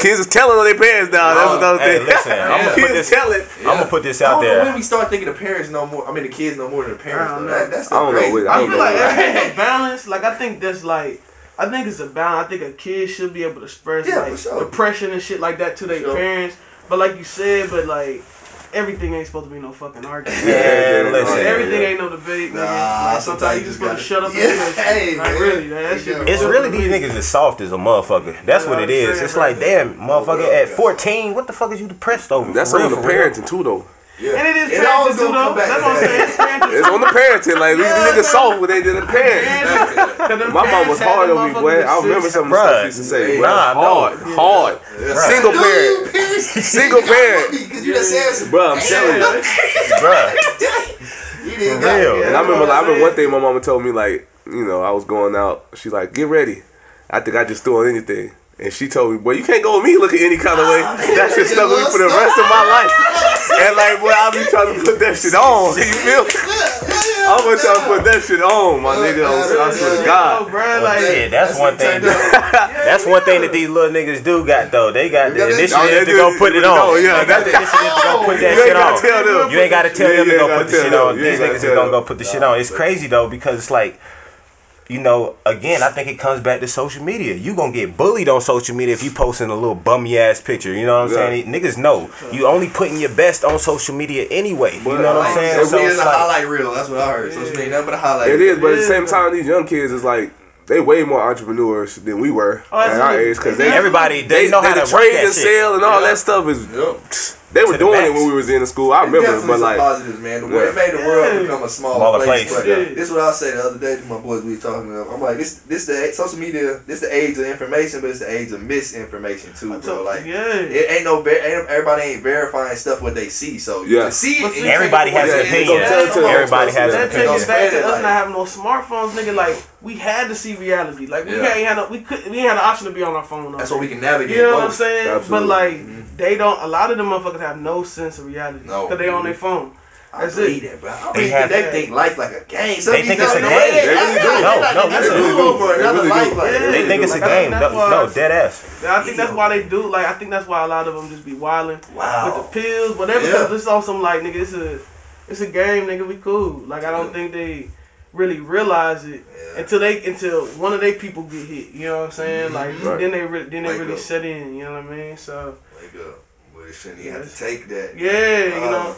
Kids is telling on their parents now. That's
Oh,
another
hey,
thing.
listen, I'm gonna put
kids
this-
telling.
I'm gonna put this
I
out
don't know when we start thinking the parents no more. I mean, the kids no more than the parents.
I don't know.
That, that's
I don't know
crazy.
what- I
I feel
know
like
why.
everything's a balance. Like I think that's like I think it's a balance. I think a kid should be able to express
Yeah,
like
sure.
depression and shit like that to their
sure.
parents. But like you said, but like everything ain't supposed to be no fucking argument.
Man, listen.
Yeah.
Everything ain't no debate, nigga.
Nah,
like, sometimes you just gotta shut up and
Yeah,
that
hey,
like,
man.
really, man, that shit. be
It's really these
me.
niggas as soft as a motherfucker. That's
Yeah,
what it is.
saying,
It's
bro.
like, damn, motherfucker,
bro.
at 14, what the fuck is you depressed over?
That's
For
on the
for real.
parenting too, though.
Yeah.
And it is
It always
parenting too, though.
back
That's what I'm saying. It's
It's on the parenting. Like these
Yeah,
niggas
yeah.
soft when they did the parents. My mom was hard on me, boy. I remember
six-
some of the
Bruh.
stuff she used to say.
Yeah.
Nah, no.
hard, hard.
Yeah.
Single
Do
parent. Single parent.
Because you done said some.
Bruh, I'm telling you.
Bruh,
You didn't
For real.
And I remember, I remember one thing my mama told me, like, you know, I was going out. She's like, "Get ready." I think I just threw on anything, and she told me, "Boy, you can't go with me looking any kind of way. That shit stuck with me for the rest of my life." And like, boy, I'll be trying to put that shit on. You feel? me? I'm gonna try to put that shit on, my nigga. I swear to
Oh,
God.
bro, like oh,
shit, that's one thing. That's one thing that these little niggas do got though. They got the
got that-
Oh,
initiative to go put it on.
Oh, yeah,
They got the initiative to go put that shit on. You ain't got to tell them to go put the shit on. These niggas
gotta
is gonna go put the shit on. It's crazy though because it's like. You know, again, I think it comes back to social media. You gonna get bullied on social media if you posting a little bummy ass picture. You know what I'm
Yeah.
saying? Niggas know you only putting your best on social media anyway. You know what I'm saying?
So we
it's
a
like-
highlight reel. That's what I heard. So it's ain't nothing but a highlight.
It is, but at the same time, these young kids is like they way more entrepreneurs than we were
Oh,
at our age because they
Everybody, they,
they
know how
they
to work
trade and
shit.
sell and all
Yeah.
that stuff is
Yep.
They were
To the
doing it when we was in the school. I remember,
Definitely
but like
positives, man. The world,
Yeah.
It made the world
Yeah.
become a smaller,
Smaller
place.
place.
But
Yeah.
this is what I say the other day to my boys. We was talking about. I'm like, this, this the social media. This the age of information, but it's the age of misinformation too, bro. Like,
yeah.
it ain't no. Ver- ain't, everybody ain't verifying stuff what they see. So
Yeah.
to see it,
see,
Everybody has
for
an
what it is,
opinion.
go tell it to them.
Everybody has an
That
opinion.
takes us back to us not having no smartphones, nigga. Like we had to see reality. Like we
Yeah.
ain't had no, we could we had the option to be on our phone. all
That's
day.
what we can navigate.
You know what I'm saying?
Absolutely.
But like mm-hmm. they don't. A lot of them motherfuckers have no sense of reality
No.
because they on their phone.
I
That's
believe
it.
that, bro. I
They have-
think they think life like a game. Some
They
of
think
these
it's a game.
They
They really do.
really
No,
do.
no,
They
listen.
really do for
They
another
really
life like.
Yeah.
They think it's a
Like,
game. No, no, dead ass.
Yeah, I think that's why they do. Like I think that's why a lot of them just be wilding
Wow.
with the pills, whatever.
Yeah.
Because it's on some like nigga, it's a it's a game, nigga. We cool. Like I don't think they really realize it
Yeah.
until they until one of their people get hit. You know what I'm saying? Like
Right.
then they re- then they
Wake
really
up.
set in. You know what I mean? So
Wake up. Well, you shouldn't even have to take that.
yeah, you
Uh,
know.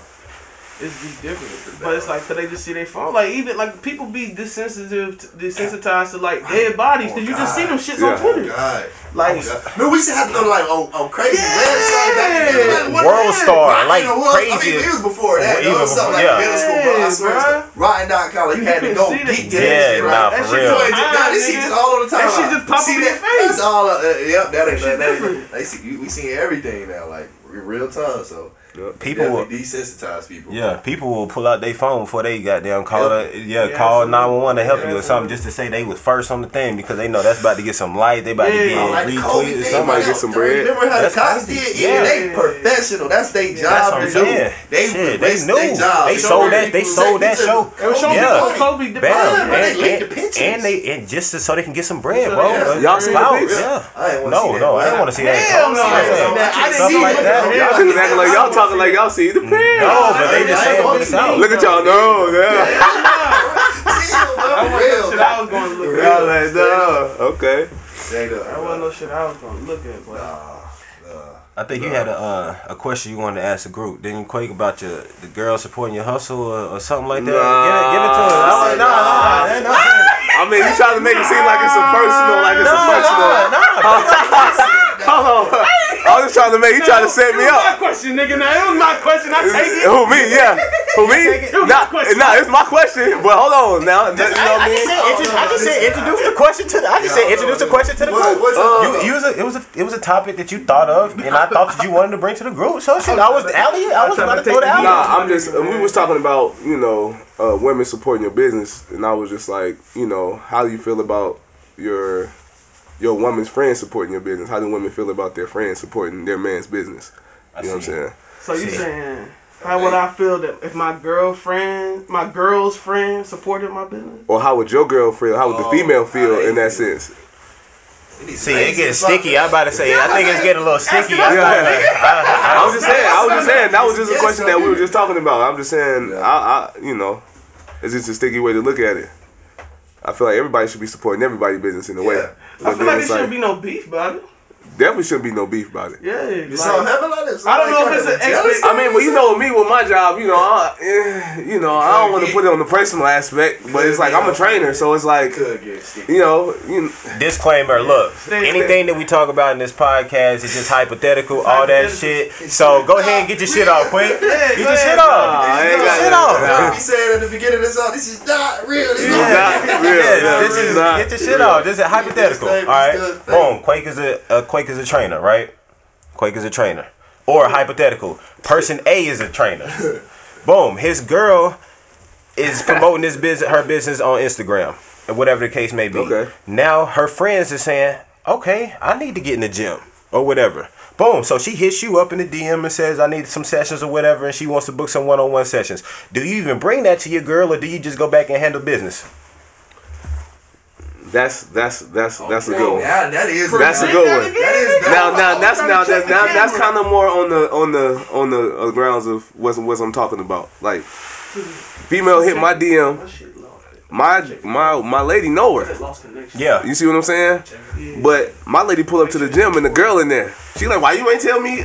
It's be different, but it's like, like 'cause they just see their phone. Like even like people be desensitive, to, desensitized to like dead bodies. Cause you just see them shits
Yeah.
on Twitter.
God.
Like
Man, we used to have to go to like on, on crazy websites back in. Like,
World
the
Star,
heck?
like
You know, what? I
crazy.
mean, it was before that.
Even
It was something
before-
like
yeah.
middle school, bro. I swear.
Yeah,
it's Rotten.com. Like, you had to
can
go
see
geek
that.
to
Yeah,
that shit,
nah,
right?
for
That shit
real.
just-
Nah, this shit
nigga.
is all on the time.
That shit just pop
see
in
that?
your face.
It's all, uh, yep, that ain't,
shit different.
they see, we seeing everything now, like, real time, so.
People will,
desensitize people.
yeah, people will pull out their phone before they goddamn call
Help
the, yeah,
Yeah,
call nine one one to help you or something just to say they was first on the thing because they know that's about to get some light. They about to get
I like
retweeted or.
Somebody get some bread.
Remember how
That's
the cops did? Yeah,
Yeah.
they professional. That's their job
That's what
to
I'm
do.
saying.
They,
Shit, they knew.
their job.
They sold
every
that. They sold that show.
They were showing
Yeah.
Kobe the
Bam.
Yeah,
And,
leaked the
and,
pictures.
and they and just so they can get some bread, bro.
Y'all seen the?
Yeah.
I didn't want
No, no, I
bro.
didn't want to see that.
Hell no, I didn't see that. I didn't
Stuff
see
like
it.
that.
Y'all niggas acting like y'all talking like y'all see the pants.
No, but they just saying what it's out.
Look at y'all. No, yeah.
That wasn't no shit I was gonna look at.
Y'all like, no. Okay.
That wasn't no shit I was gonna look at, but
I think you had a uh, a question you wanted to ask the group. Didn't you quake about your the girl supporting your hustle or, or something like that?
Nah.
Give, it, give it to us. I was, nah, nah, nah, nah,
I mean, you trying to make it seem like it's a personal, like it's a personal. Hold on. I was just trying to make. You trying to set me
It was my question, nigga. Now it was my question. I take it.
Who me? Yeah. Who me?
was
Nah,
my question.
nah, it's my question. But hold on now. You know what I
I
mean?
just said, I just said introduce the question to the. I just said introduce the question to the group.
what's
Uh,
up?
You, you was a, it was a it was a topic that you thought of, and I thought that you wanted to bring to the group. So shit, I was alley. I was about to throw the alley.
Nah, I'm just. We was talking about you know uh, women supporting your business, and I was just like, you know, how do you feel about your your woman's friends supporting your business? How do women feel about their friends supporting their man's business? You know what I'm saying?
So you saying how would I feel that if my girlfriend, my girl's friend, supported my business?
Or how would your girl feel? How would the
Oh,
female feel in that sense?
See, it gets sticky. I'm about to say. I think it's getting a little sticky. I,
Yeah.
I,
I was just saying. I was just saying. That was just a question that we were just talking about. I'm just saying. I, I, you know, it's just a sticky way to look at it. I feel like everybody should be supporting everybody's business in a way.
I feel like there shouldn't be no beef about it.
Definitely shouldn't be no beef about it.
Yeah,
You
like,
saw heaven like this?
I don't know if it's an
Jealous?
expect-
I mean, well, you know me with my job, you know, I, eh, you know, I don't want to put it on the personal aspect, but it's like I'm a trainer, so it's like,
Could get sticky.
you know,
Disclaimer: Look, anything that we talk about in this podcast is just hypothetical. All that shit. So go ahead and get your shit off, quick. Get your shit off.
Nah, I
Get
ain't
your
got
shit off.
Nah.
Said at the beginning of this song, this is not real. This is
not real.
Yeah,
yeah,
this is
not.
get your shit off. This is hypothetical. All
It's
right,
good thing.
boom. Quake is a, a Quake is a trainer, right? Quake is a trainer, or hypothetical. Person A is a trainer. boom. His girl is promoting his business, her business on Instagram, or whatever the case may be.
Okay.
Now her friends are saying, "Okay, I need to get in the gym or whatever." Boom. So she hits you up in the DM and says, "I need some sessions or whatever," and she wants to book some one-on-one sessions. Do you even bring that to your girl, or do you just go back and handle business?
That's that's that's that's a good one.
Yeah, that is.
That's a good one.
is.
Now, now that's now that's
to check the
now, that's kind of more on the on the on the uh, grounds of what what I'm talking about. Like, female hit my DM.
That.
My my my lady know her.
It lost connection.
Yeah.
You see what I'm saying? But my lady pull up to the gym and the girl in there. She like, why you ain't tell me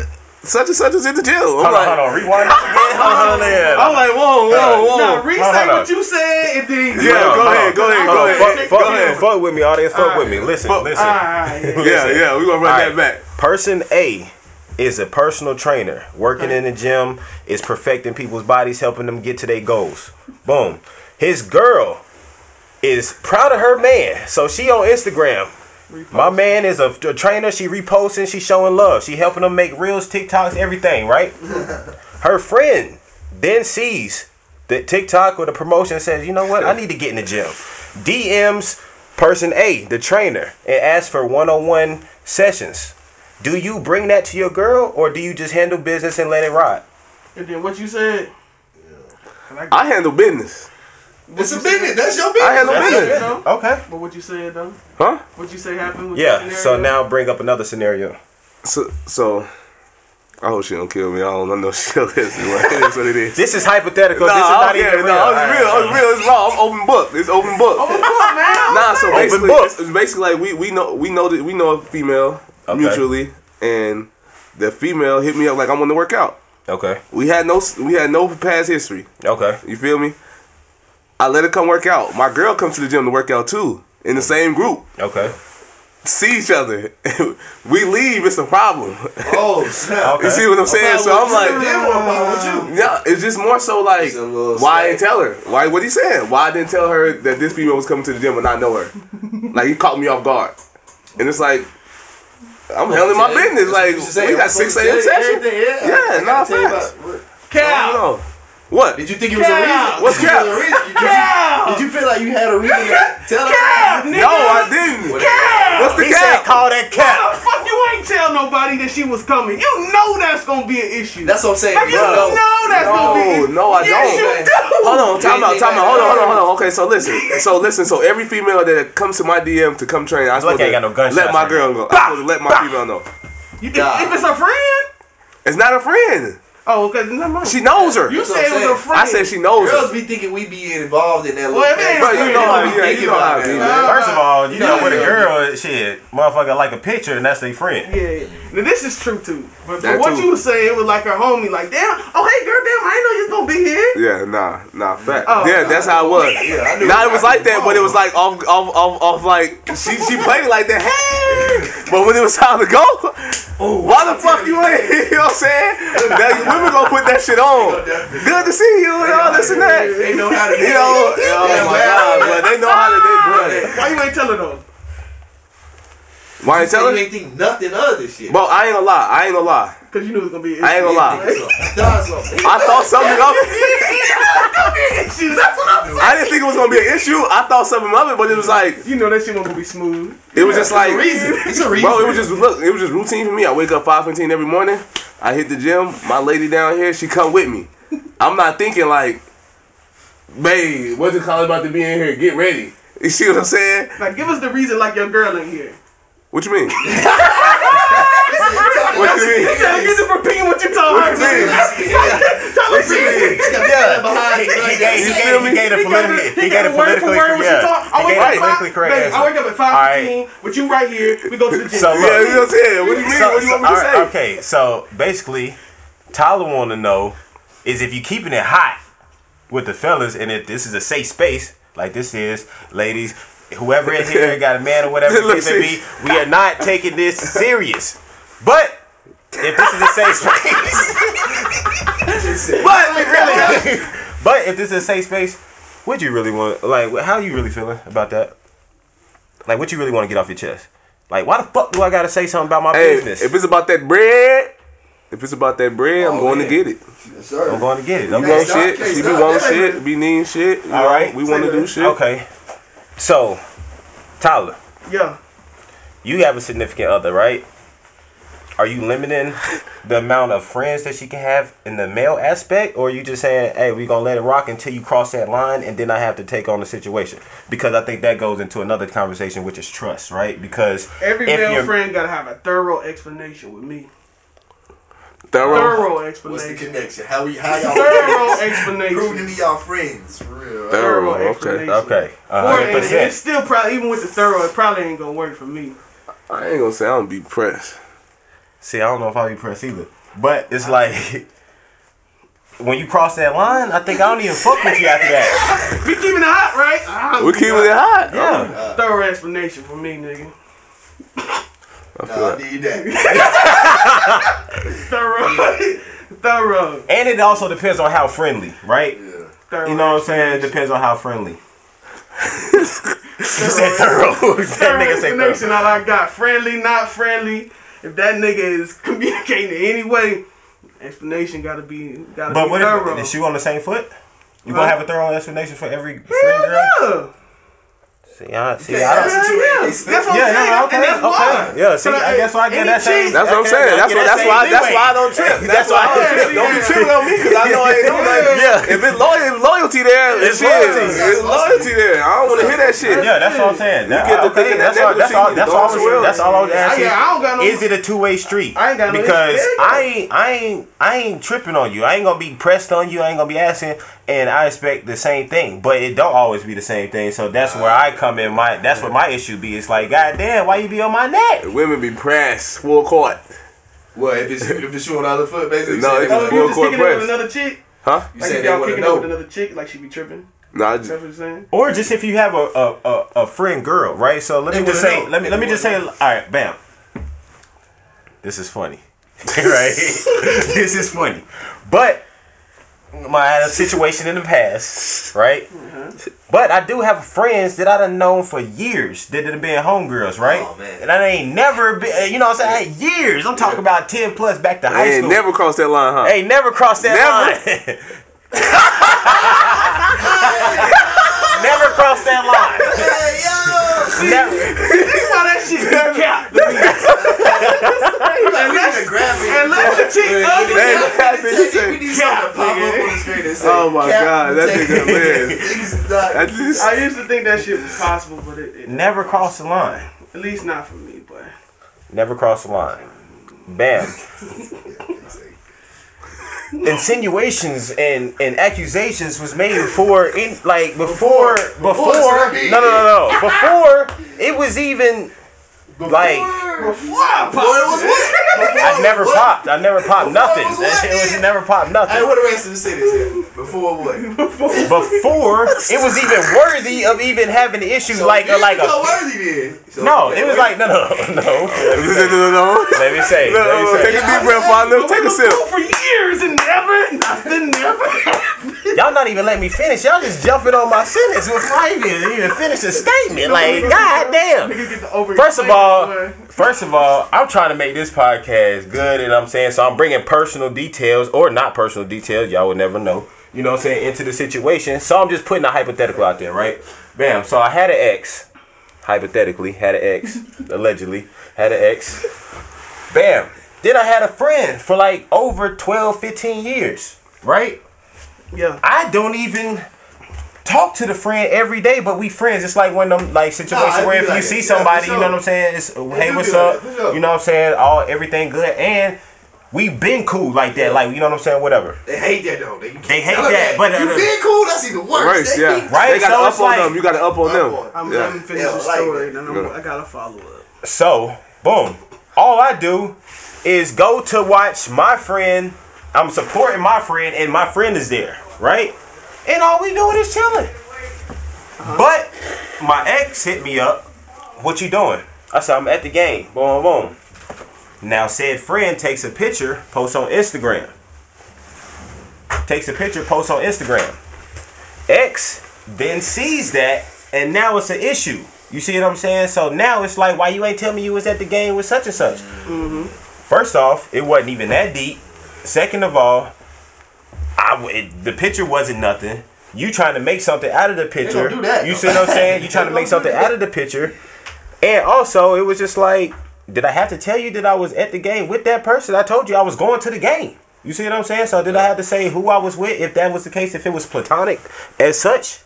such and such is in the gym? I'm
Hold on,
like,
hold on. Rewind this again. Hold on, hold.
I'm like, whoa, whoa, whoa.
Now, re
Hold
say
on.
what you said and then
Yeah,
Hold
go ahead, go ahead, go ahead.
Fuck,
Go
fuck,
ahead.
fuck with me, audience. Fuck
Alright.
with me. Listen,
Fuck-
listen.
Alright, yeah.
Yeah, yeah, we gonna run
Alright.
that back.
Person A is a personal trainer, working in the gym, is perfecting people's bodies, helping them get to their goals. Boom. His girl is proud of her man, so she on Instagram. My man is a, a trainer. She reposting. She showing love. She helping them make reels, TikToks, everything. Right. Her friend then sees the TikTok or the promotion says, you know what? I need to get in the gym. DMs person A, the trainer, and asks for one-on-one sessions. Do you bring that to your girl, or do you just handle business and let it ride?
And then what you said?
I handle business.
It's a business. That's your business.
I handle
That's
business.
it, though.
Okay.
But what you said though?
Huh?
What you say happened with
Yeah. So now bring up another scenario.
So, so I hope she don't kill me. I don't know if she'll listen. But it is what it is.
This is hypothetical.
Nah,
this is not
okay,
even real.
No, it's real. It's real. It's raw. I'm open book. It's open book.
Come on, man.
Nah, so
Open
basically,
book.
it's, it's basically like we, we know we know that we know a female
Okay.
mutually, and the female hit me up like I want to work out.
Okay.
We had no we had no past history.
Okay.
You feel me? I let her come work out. My girl comes to the gym to work out too, in the same group.
Okay.
See each other. we leave. It's a problem.
Oh, snap.
you see what I'm saying? So I'm like,
Did one problem with you.
Yeah, it's just more so like
It's a
why I didn't tell her? Why what he saying? Why I didn't tell her that this female was coming to the gym and I know her? like he caught me off guard. And it's like I'm handling my business. Like
You should say
we got six AM
said
session.
Yeah,
Yeah,
I
nah,
gotta tell you
facts.
about- what-
I don't
Cal.
know. What?
Did you think it was a
Cal.
reason?
What's
Did you
Cal?
feel a reason? Did you, did you feel like you had a reason to tell her?
No, I didn't. What's the
He said,
cap?
"Call that
How
cap."
the fuck you ain't tell nobody that she was coming? You know that's gonna be an issue.
That's what I'm saying.
you
bro.
know that's gonna be.
No,
an
no, I
Yes,
don't.
you do.
Hold on, time out, time out. Hold on, hold on, hold on. Okay, so listen, so listen, so every female that comes to my DM to come train, I'm supposed
Lucky
to
ain't got no
let my girl go. I'm supposed to let my female know.
You, if,
Nah.
if it's a friend,
It's not a friend.
Oh, okay. Never.
She knows her.
You
That's
said it was a friend.
I said she knows her.
Girls
her.
be thinking we be involved in that little
Well, it ain't
thing.
Bro, you know how
They
yeah,
think
you know how
about
it be,
that.
man.
First of all, you know
Yeah.
with a girl, shit, motherfucker like a picture and that's their friend.
Yeah, now this is true too. But
That
for what
too.
you was saying, it was like her homie, like, damn, oh hey girl, damn, I didn't know you was gonna be here.
Yeah, nah, nah, fact.
Oh.
yeah, that's how it was.
Yeah, I knew
Nah, it
it.
was like that, but it was like off, off, off, off. Like she, she played it like that. Hey, but when it was time to go, oh, why the fuck you ain't? You know what I'm saying? Women gonna put that shit on. Good to see you and all this and that.
They know how to
You know, oh my god, but they know how to they boy.
Why you ain't telling them?
Why you ain't
Tell
telling?
you ain't think nothing of this shit.
Bro, I ain't gonna lie. I ain't gonna lie.
Cause you knew it was gonna be.
I ain't gonna lie. I thought something of it.
Issues. That's what I'm saying.
I didn't think it was gonna be an issue. I thought something of it, but it was like
You know that shit wasn't gonna be smooth.
it was just like
reason. It's a reason.
Bro, it was just look, it was just routine for me. I wake up five fifteen every morning. I hit the gym. My lady down here, she come with me. I'm not thinking like, babe, what's it called about to be in here? Get ready. You see what I'm saying?
Like, give us the reason, like your girl in here.
What you mean? what you mean?
Tell me for repeating what you told her.
What you mean?
Tell me she-
Yeah, behind
He, he,
it.
gave, he,
You
gave,
feel
he
me?
gave a
He
politically,
got it-
he gave a
word for
politically,
word what you
yeah,
talk. I
he
wake up
a
at
politically
five,
correct.
I wake up at five fifteen with you right here. We go to the gym.
So,
Yeah, you know what I'm saying? What do you mean? What do you want me
all
to say?
Okay, so basically, Tyler want to know is if you keeping it hot with the fellas, and if this is a safe space like this is, ladies, whoever in here got a man or whatever the
Look,
case may be, we are not taking this serious. But if this is a safe space, but really, but if this is a safe space, would you really want? Like, how are you really feeling about that? Like, what you really want to get off your chest? Like, why the fuck do I gotta say something about my
Hey,
business?
if it's about that bread, if it's about that bread, I'm
Oh,
going
yeah.
to get it.
Yes, sir.
I'm going to get it.
You
I'm
want
going
stop,
shit?
can't
She be
stop.
want
Say
shit? Be needing shit? You
All
know,
right.
we want to
Say
do shit.
Okay. So, Tyler,
Yeah.
you have a significant other, right? Are you limiting the amount of friends that she can have in the male aspect, or are you just saying, "Hey, we're gonna let it rock until you cross that line, and then I have to take on the situation"? Because I think that goes into another conversation, which is trust, right? Because
Every
if
male friend gotta have a thorough explanation with me.
Thorough.
Thorough
What's the
explanation.
connection? How we how y'all
Thorough
Prove to
explanation.
me y'all friends. For real.
Thorough.
Thorough
Okay.
explanation.
okay, uh,
Or,
hundred
and it's still probably even with the thorough, it probably ain't gonna work for me.
I ain't gonna say I'm gonna be pressed.
See, I don't know if I'll be pressed either, but it's like. When you cross that line, I think I don't even fuck with you after that.
We keeping it hot, right? Ah,
We keeping it hot.
Yeah.
Thorough explanation for me, nigga.
I feel
Nah, I
that.
need that.
Thorough. thorough.
And it also depends on how friendly, right?
Yeah.
Thorough
You know what I'm saying? It depends on how friendly. you said thorough. that
Thorough
nigga said
explanation
thorough.
all I got. Friendly, not friendly. If that nigga is communicating in any way, explanation gotta be gotta
But
be
what
thorough.
if the shoe on the same foot? You
Huh?
gonna have a thorough explanation for every friend girl?
yeah.
See, I see.
Yeah,
I
that's
don't.
what
Yeah, that's what
Yeah,
I'm saying.
yeah, okay,
that's
okay.
why.
Yeah, see,
So,
I guess I get that same-
chick-
That's what I'm saying. That's what. That's
same
why. That's why I don't trip. That's
That's
why I don't trip. Don't be tripping on me because I know I ain't no like.
Yeah.
If it's loyalty, loyalty there,
It's
it's
loyalty.
It's loyalty there. I don't want to hear that shit.
Yeah, that's what I'm saying. That,
get to
okay,
thinking that
that's all. That's all. That's all.
you
That's all I was asking.
yeah, I don't got no.
Is it a two way street?
I ain't got no
because. I ain't I ain't I ain't tripping on you. I ain't gonna be pressed on you. I ain't gonna be asking, and I expect the same thing. But it don't always be the same thing. So that's where I come in. My that's what my issue be. It's like, God damn, why you be on my neck?
Women be pressed full court.
What if it's if it's you on the other foot, basically?
No,
you
it's
saying
Oh, you
full
just
court
kicking it with
press.
another chick?
Huh?
You
Like
said
if
they
y'all
want
kicking it with another chick, like she be tripping?
Nah, I
That's
just,
what you're saying?
Or just if you have a a, a, a friend girl, right? So let me just say,
know.
let me let me
They
just say,
wanna
all right, bam. This is funny, right? this is funny, but my I had a situation in the past, right? Mm-hmm. But I do have friends that I done known for years that have been homegirls, right?
Oh, man.
And I ain't never been, uh, you know what I'm saying? I had years. I'm talking about 10 plus back to high
I ain't
school.
never crossed that line, huh?
Hey, never crossed that line. never crossed that line.
Hey yo!
Never.
Why that shit be capped.
Unless,
the chick ugly.
That nigga said-
we need something to pop up on the screen and say,
Oh my God, that nigga,
it.
man.
Niggas is not-
That just,
I used to think that shit was possible, but it, it
Never crossed the line.
at least not for me. But
Never crossed the line. Bam. insinuations and, and accusations was made before in like before before,
Before
no no no no before it was even like
Boy, it was what?
I never
What?
popped I never popped nothing
what,
it was never popped
Hey,
nothing
what the rest of the cities here? Before what?
before it was even worthy of even having the issue
So
like a like
you go
a
worthy then. So,
no it was like no no no no
no, no, no.
let me say
No,
let me
no,
say.
take a deep breath, partner. Take a sip.
for years and never, nothing, never.
Y'all not even letting me finish. Y'all just jumping on my sentence before I even even finish the statement. Like, god damn.
Niggas get the over.
First of all, first of all, I'm trying to make this podcast good, and I'm saying so. I'm bringing personal details or not personal details. Y'all would never know. You know what I'm saying into the situation. So I'm just putting a hypothetical out there, right? Bam. So I had an ex, hypothetically had an ex, allegedly had an ex. Bam. Then I had a friend for like over 12, 15 years, right?
yeah.
I don't even talk to the friend every day, but we friends. It's like one of them like situations
Nah,
where if
like
you
that.
see
Yeah,
somebody, you know what I'm saying? It's hey, what's
be like
up?
sure.
You know what I'm saying? All everything good, and we been cool like that. Like you know what I'm saying? Whatever.
They hate that though. They,
They hate
tell
that, but, uh,
you being cool, that's even worse.
Worse,
They
yeah.
Right,
They got
so
to
it's
up on
like-
them. You got to up on
Up
them.
I'm,
Yeah.
let me finish
Yeah,
the
I like
story,
that.
and then I'm, I gotta follow up.
So boom. All I do is go to watch my friend. I'm supporting my friend, and my friend is there, right? And all we doing is chilling. But my ex hit me up. What you doing? I said I'm at the game. Boom, boom. Now said friend takes a picture, posts on Instagram. Takes a picture, posts on Instagram. Ex then sees that, and now it's an issue. You see what I'm saying? So now it's like, why you ain't tell me you was at the game with such and such? Mm-hmm. First off, it wasn't even that deep. Second of all, I w- it, the picture wasn't nothing. You trying to make something out of the picture?
do that,
you see what I'm saying? You trying to make something out of the picture, and also it was just like, did I have to tell you that I was at the game with that person? I told you I was going to the game. You see what I'm saying? So did I have to say who I was with if that was the case? If it was platonic as such?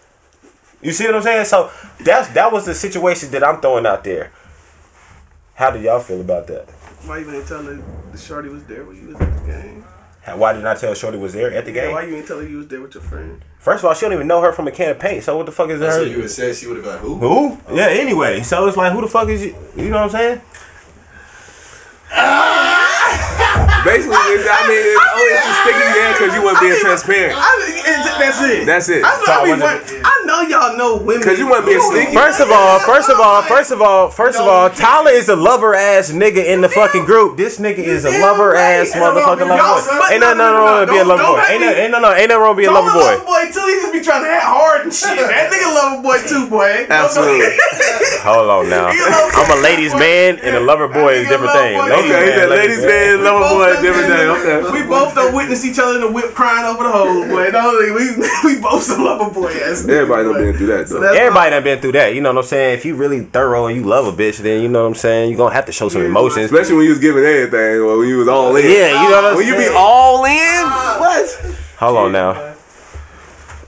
You see what I'm saying? So that's that was the situation that I'm throwing out there. How do y'all feel about that?
Why you ain't telling the shorty was there when you was at the game?
How- Why did I tell Shorty was there at the
Yeah,
game?
why you ain't tell her you was there with your friend?
First of all, she don't even know her from a can of paint. So what the fuck is
So you would say she would have been like, who?
Who? Oh. Yeah. Anyway, so it's like, who the fuck is you? You know what I'm saying?
Basically, it's, I mean, it's, oh, it's just sticking you there because you weren't being transparent.
I, it- that's it.
That's it.
I,
So I
I, mean,
wasn't-
I know y'all know women.
Because you wasn't being
know
sneaky.
First of all, first of all, first of all, first of all, Tyler is a lover ass nigga in the fucking group. This nigga is a lover ass
Ain't no wrong
motherfucking lover boy. Ain't nothing
No, no,
wrong
no,
with being a
don't-
lover
don't
boy.
make
Ain't
me-
no, ain't no, no, ain't nothing wrong with being a
Don't
lover boy.
boy too. He just be trying to act hard and shit. That nigga lover boy too, boy.
Absolutely.
Hold on now.
He a lover
I'm a
boy.
ladies man and a lover boy is
Nigga
different
lover
thing.
Okay, he
man,
said ladies man,
We
lover
both
boy,
done
different
been-
thing. Okay.
We both don't witness each other in the whip crying over the hose, boy. No, we we both some lover boy ass. niggas,
Everybody done
boy.
been through that though.
that's
Everybody done been through that. You know what I'm saying? If you really thorough and you love a bitch, then you know what I'm saying. You are gonna have to show some
Yeah,
emotions.
Especially when you was giving everything, or when you was all in.
Yeah, you know what I'm saying.
When you be all in, ah. what?
Hold on now.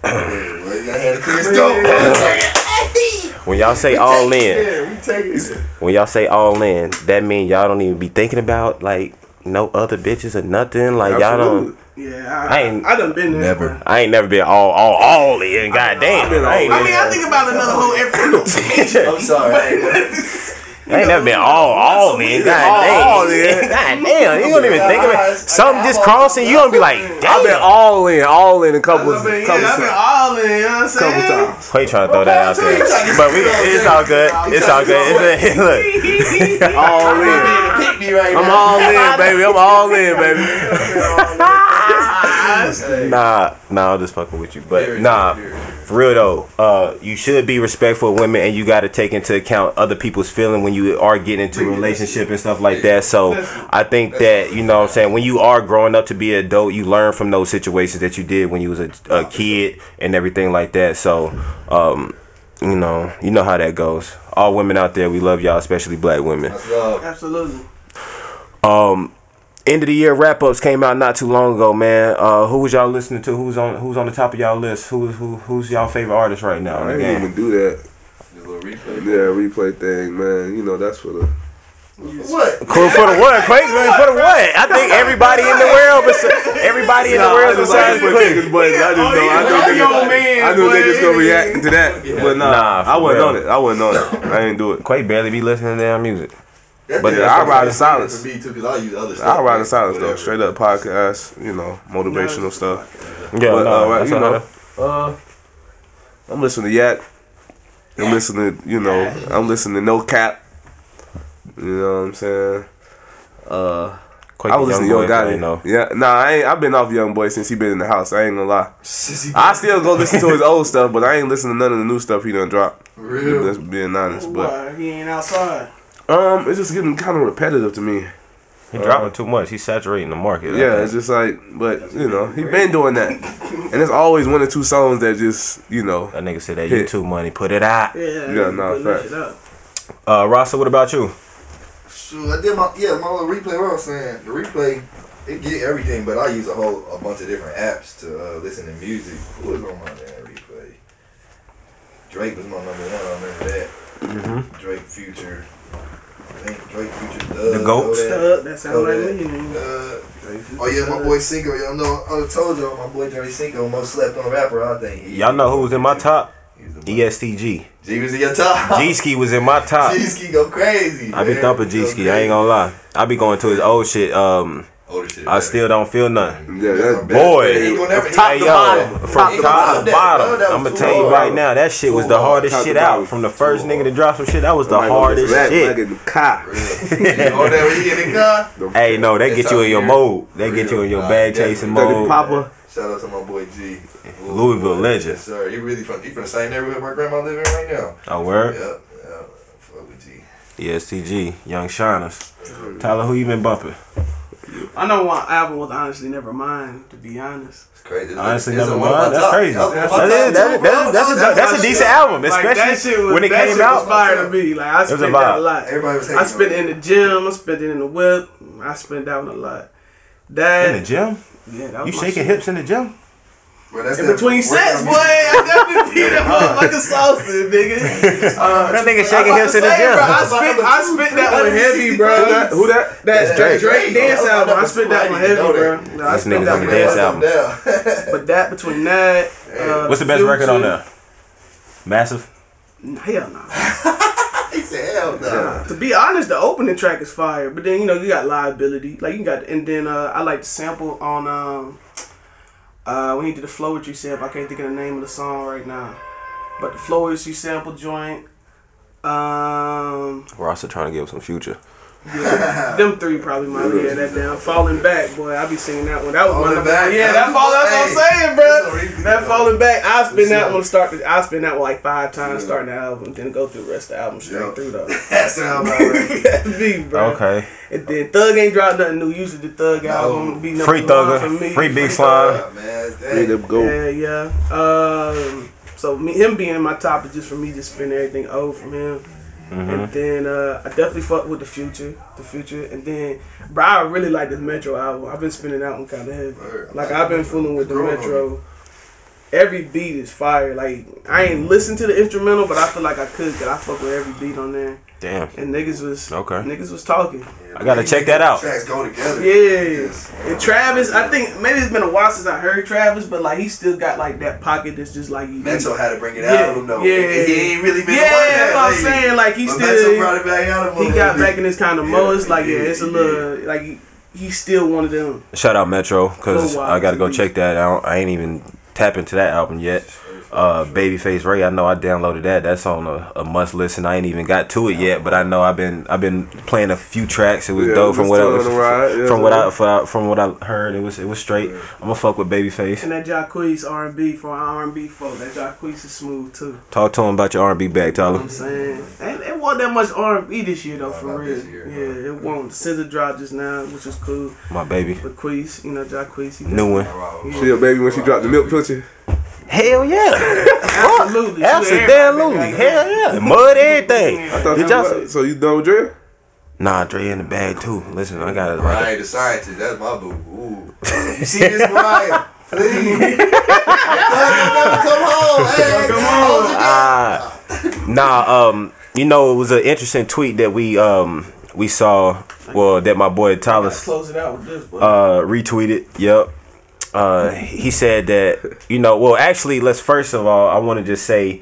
Well, you gotta have a clear scope.
When y'all say all in,
Yeah, we take it.
when y'all say all in, that mean y'all don't even be thinking about like no other bitches or nothing. Like y'all don't.
Yeah,
I
I,
ain't-
I done been there.
Never.
I ain't never been all all all in. Goddamn.
been
I ain't,
all
I mean, I think about another whole every.
I'm sorry.
I ain't never been all all in.
All-
Goddamn.
all in.
Goddamn. You don't even think about it. Something just crossing. You don't be like,
I've been all in, all in a couple,
I've been,
couple,
yeah, I've been
times.
all in, you know what I'm saying?
couple times.
Why you trying to throw that out there? But we, it's all good. It's all good. It's a, look.
All in.
Pick me right
I'm all in, baby. I'm all in, baby.
Nah, nah, I'm just fucking with you. But
Very
nah,
true,
for real though, uh, you should be respectful of women, and you got to take into account other people's feeling when you are getting into a relationship and stuff like that. So I think that you know, what I'm saying when you are growing up to be an adult, you learn from those situations that you did when you was a, a kid and everything like that. So, um, you know, you know how that goes. All women out there, we love y'all, especially black women.
Absolutely.
Um, end of the year wrap ups came out not too long ago, man. Uh, who was y'all listening to? Who's on Who's on the top of y'all list? Who who who's y'all favorite artist right now?
I
in the
didn't
game?
even do that.
Just a little replay.
Yeah, replay thing, man. You know, that's for the
What?
Cool for the what? Quake man, for the what? I think everybody in the world, besides everybody in the
Nah, I
world
just
besides
like
Quake.
but I just know. I
Oh,
knew
you know,
niggas.
man,
I knew
boy.
niggas gonna react to that. But nah,
Nah,
I wasn't
real.
on it. I wasn't on it. I didn't do it.
Quake barely be listening to their music.
That
But yeah,
I'd ride in silence.
For me too, because I use other stuff.
I ride in
like,
silence though, straight up podcast, you know, motivational stuff.
Yeah,
But,
no,
uh, right,
that's
you know, uh, I'm listening to Yak. I'm listening to, you know, I'm listening to No Cap. You know what I'm saying? Uh,
Quake
I was listening to Yo
boy,
Gotti.
you know.
Yeah, nah, I ain't. I've been off Young Boy since he been in the house. I ain't gonna lie. I still go listen to his old stuff, but I ain't listening to none of the new stuff he done dropped.
Real.
Just being honest, but
Why? He ain't outside.
Um, it's just getting kind of repetitive to me.
He dropping too much. He's saturating the market.
Yeah, it's just like, but you know, he been doing that, and it's always one or two songs that just, you know,
that nigga said that
Hit.
YouTube money. Put it out.
Yeah,
Yeah, nah,
putting that
facts.
shit.
Uh, Rasa, what about you?
Shoot, I did my yeah my little replay. What I was saying, the replay it get everything, but I use a whole a bunch of different apps to uh, listen to music. Who was on my damn replay? Drake was my number one. I remember that.
Mm-hmm.
Drake Future. I think Drake Future. Doug,
The GOAT.
Kodak,
Stuck, that sound like
Kodak,
me. nigga.
Uh, oh yeah, my boy Cinco. Y'all know I told y'all my boy Jerry Cinco most slept on a rapper. I think. He,
Y'all know who was in my top? E
He's the
ESTG.
G was in your top.
G Ski was in my top.
G Ski go crazy.
I be
man.
thumping G Ski. I ain't gonna lie. I be going to his old shit. Um,
shit.
I still don't feel nothing.
Yeah, that-
Boy.
Never-
Top to bottom.
from
Top
top
to
to
bottom.
bottom,
That was
I'm gonna tell you
hard.
right now, that shit was the
hard.
hardest
Top
shit out. From the first nigga to drop some shit, that was the
Might
hardest shit.
Like in the car.
That when in the car?
Hey, no, they
That
get you in your mode. They get you in your bag chasing mode.
Papa.
Shout out to my boy G.
Louisville legend.
Yes, sir. He really from he from the same neighborhood my grandma live in right now.
Oh, word?
Yep. Yep. Fuck with G.
ESTG, Young Shiners. Tyler, who you been bumping?
I know one album was Honestly Nevermind, to be honest.
It's crazy.
Honestly,
it's
never
on one of my
mind. That's crazy.
that was
That
on my
is,
top
that,
two,
that,
bro.
that's, a, that's a
was-
decent album,
Like,
especially
that was,
when it
that
came
shit
out.
was fire to me. Like I
was a
spent that a lot.
Everybody was
I spent it in the gym. I spent it in the whip. I spent that one a lot. That
In the gym?
yeah, that was
You shaking
shit.
hips in the gym?
Bro, that's
In
that
between sets, boy. I definitely beat him up like a sausage, nigga. Uh,
That nigga shaking hips in the gym.
bro, I spit, I spit that one heavy, bro.
Who that? Who that?
That,
That's Drake.
Drake dance
Oh,
album, I
that's
spit that one heavy, bro.
that.
No, I spit
niggas
that
on
one
the dance album.
But that between that, uh,
What's the best record on there? Massive?
Hell no.
he said, hell no.
To be honest, the opening track is fire, but then you know you got liability, like you got, and then uh, I like the sample on um, uh, when he did the Flowetry sample. I can't think of the name of the song right now, but the flow with you sample joint. Um,
We're also trying to give some future.
Yeah, them three probably might have had that down. Falling back, boy, I be singing that one. That was one
Falling
of the
Back,
Yeah,
that
that fall. That's
was-
what I'm saying, bro.
that's
That falling back. I spin that
Yeah.
one start. The, I spin that one like five times
Yeah.
starting the album, then go through the rest of the album straight
Yeah.
through though.
That sound about right.
That's me, bro.
Okay.
And then Thug ain't dropped nothing new. Usually the Thug
No.
album be number
Free
one
Thugger,
for me.
free Big Slime.
Yeah, man.
Let
Dang.
them go.
Yeah, yeah. Um, so me, him being in my top is just for me just spin everything old from him.
Mm-hmm.
And then uh, I definitely fuck with the future, the future. And then, bro, I really like this Metro album. I've been spinning out on kind of heavy. Like I've been fooling with the Metro. Every beat is fire. Like I ain't listened to the instrumental, but I feel like I could. Cause I fuck with every beat on there.
Damn.
And niggas was
Okay.
niggas was talking.
Yeah,
I gotta check that out.
Tracks go together.
Yeah. And Travis, I think maybe it's been a while since I heard Travis, but like he still got like that pocket that's just like you.
Metro had to bring it
Yeah,
out of him though.
yeah.
He ain't really been
Yeah,
the one
that's what I'm
lately.
saying. Like he
But
still
Metro brought it back out of him.
he got back in
bit.
this kind of
Yeah,
mode. It's like yeah, it's a little like he, he's still one of them.
Shout out Metro, because I gotta go check that out. I ain't even tap into that album yet. Uh, Babyface Ray, I know I downloaded that. That's on a, a must listen. I ain't even got to it yet, but I know I've been I've been playing a few tracks. It was
Yeah,
dope from what I
listen to it on the ride, yeah,
from what I from, from what I heard. It was it was straight. I'm gonna fuck with Babyface.
And that Jacquees R and B for R and B folk. That Jacquees is smooth too.
Talk to him about your R&B bag,
You know what
Tyler.
I'm saying? And it wasn't that much R and B this year though,
No,
for real.
year,
yeah, it won't. SZA dropped just now, which was cool.
My baby,
But Queez, you know, Jacquees. he
new one.
She a baby when she dropped the milk picture.
Hell yeah,
Absolutely.
absolutely, hell yeah, mud everything.
I thought
Did
you
y'all
was- so you done with Dre?
Nah, Dre in the bag too. Listen, I got it.
Mariah the scientist, that's my boo. Ooh. You see this, Mariah? Please. come home. Hey, come home.
Ah, nah. Um, you know, it was an interesting tweet that we um we saw well that my boy Tyler
close it out with this, bro.
uh, retweeted. Yep. Uh, he said that you know. Well, actually, let's first of all, I want to just say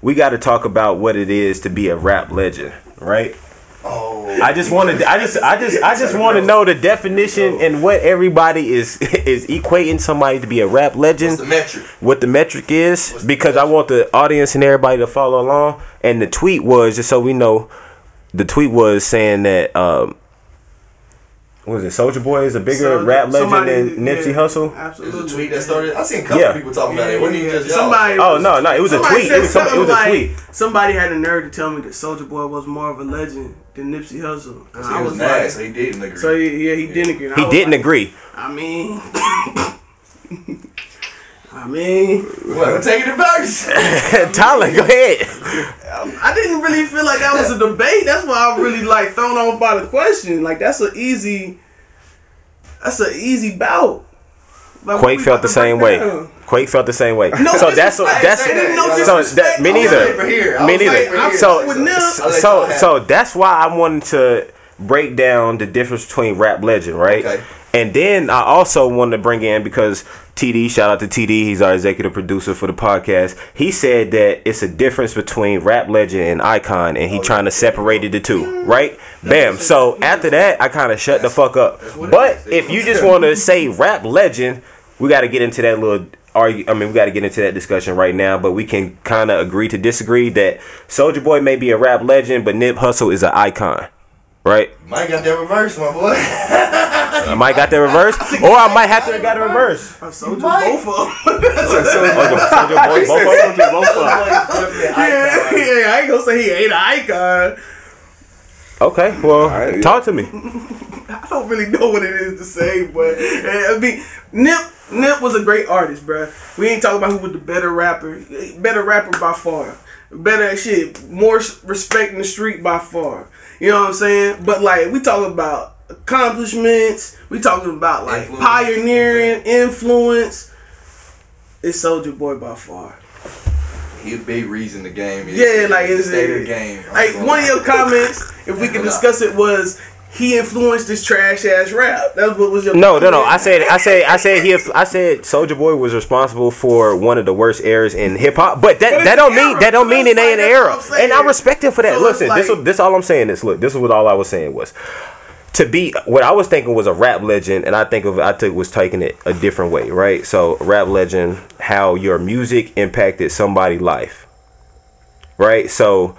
we got to talk about what it is to be a rap legend, right?
Oh,
I just wanted. I just. I just. I just want to know the definition and what everybody is is equating somebody to be a rap legend
what's the metric?
what the metric is
What's
because I want the audience and everybody to follow along. And the tweet was just so we know, the tweet was saying that um, was it Soulja Boy is a bigger
So,
rap legend
somebody-
than Nipsey
yeah,
Hussle.
There's
Absolutely.
a tweet that started. I seen a couple
Yeah.
people talking about it. Wasn't even just y'all.
somebody.
Oh no, no, it was a tweet. It was, some, it was a tweet.
like, Somebody had the nerve to tell me that Soulja Boy was more of a legend than Nipsey Hussle. And
He
I
was
was
mad,
like,
so he didn't agree.
so yeah, yeah, he didn't agree.
He didn't
like,
agree.
I mean, I mean,
Well, take it to verse.
Tyler, go ahead.
Um, I didn't really feel like that was a debate. That's why I'm really like thrown off by the question. Like that's an easy, that's an easy bout. Like,
Quake felt the same way.
down.
Quake felt the same way.
No
so that's
disrespect.
that's
that. No
so that me
I
neither.
waiting for here. I
Me neither.
waiting.
So
With Nip-
so so that's why I wanted to break down the difference between rap legend, right?
Okay.
And then I also wanted to bring in because TD, shout out to TD, he's our executive producer for the podcast. He said that it's a difference between rap legend and icon, and
Oh,
he trying to separate the two, right? Bam. So after that, I kind of shut the fuck up. But if you just want to say rap legend, we got to get into that little argue. I mean, we got to get into that discussion right now. But we can kind of agree to disagree that Soulja Boy may be a rap legend, but Nip Hussle is an icon, right?
Mike got that reverse, my boy.
I might got the reverse, or I might have to have got a reverse.
I sold you
Mike.
both of them.
Soulja Boy, both of them.
Both of them.
yeah, yeah, I ain't gonna say he ain't an icon.
Okay, well,
Alright, yeah.
talk to me.
I don't really know what it is to say, but eh, I mean, Nip Nip was a great artist, bruh. We ain't talking about who was the better rapper, better rapper by far, better shit, more respect in the street by far. You know what I'm saying? But like, we talking about accomplishments. We talking about like
Influence.
pioneering, influence. It's Soulja Boy by far.
He a big reason the game is.
Yeah, like
the
it's
state of the game.
Like one of your comments, if we can discuss it, was he influenced this trash ass rap. That's what was your
No, no, no. I said, I said, I said he. I said Soulja Boy was responsible for one of the worst eras in hip hop. But that
But
that don't mean
era.
that don't mean it
That's
ain't an
like-
era.
that's what I'm
And I respect him for that.
So it's
Listen, this
like-
is this all I'm saying is look. This is what all I was saying was to be what I was thinking was a rap legend, and I think of I took was taking it a different way, right? So rap legend, how your music impacted somebody's life, right? So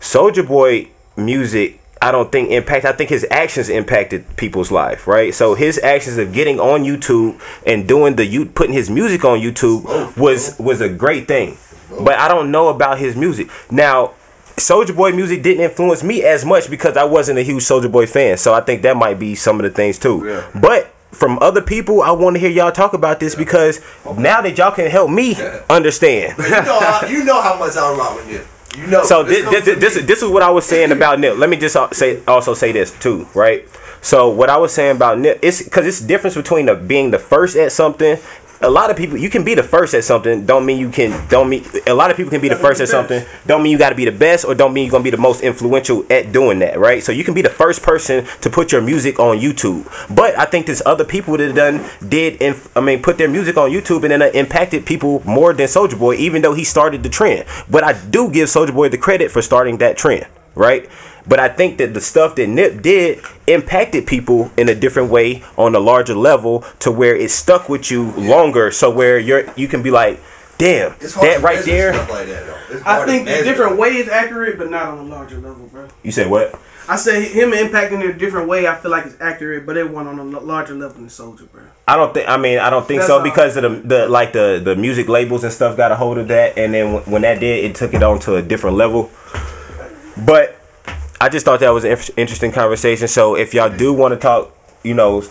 Soulja Boy music. I don't think impact. I think his actions impacted people's life, right? So his actions of getting on YouTube and doing the you putting his music on YouTube was was a great thing. But I don't know about his music now. Soulja Boy music didn't influence me as much because I wasn't a huge Soulja Boy fan. So I think that might be some of the things too.
Yeah.
But from other people, I want to hear y'all talk about this because now that y'all can help me understand.
you know, how, you know how much I rock with him. You know.
So this this,
from
this,
me.
this is what I was saying about Nip. Let me just say also say this too, right? So what I was saying about Nip, it's because it's difference between the, being the first at something. A lot of people, you can be the first at something. Don't mean you can. Don't mean a lot of people can be the
be
first at something. Don't mean you got to be the best, or don't mean you're gonna be the most influential at doing that, right? So you can be the first person to put your music on YouTube. But I think there's other people that done did. Inf- I mean, put their music on YouTube and then it impacted people more than Soulja Boy, even though he started the trend. But I do give Soulja Boy the credit for starting that trend, right? But I think that the stuff that Nip did impacted people in a different way on a larger level to where it stuck with you longer. So where you're you can be like, damn, that right there.
Like that,
I think the different way is accurate, but not on a larger level, bro.
You said what?
I say him impacting in a different way. I feel like it's accurate, but it went on a larger level than Soulja, bro.
I don't think. I mean, I don't think
That's
so because of the, the like the the music labels and stuff got a hold of that, and then when that did, it took it on to a different level. But I just thought that was an interesting conversation. So if y'all do want to talk, you know,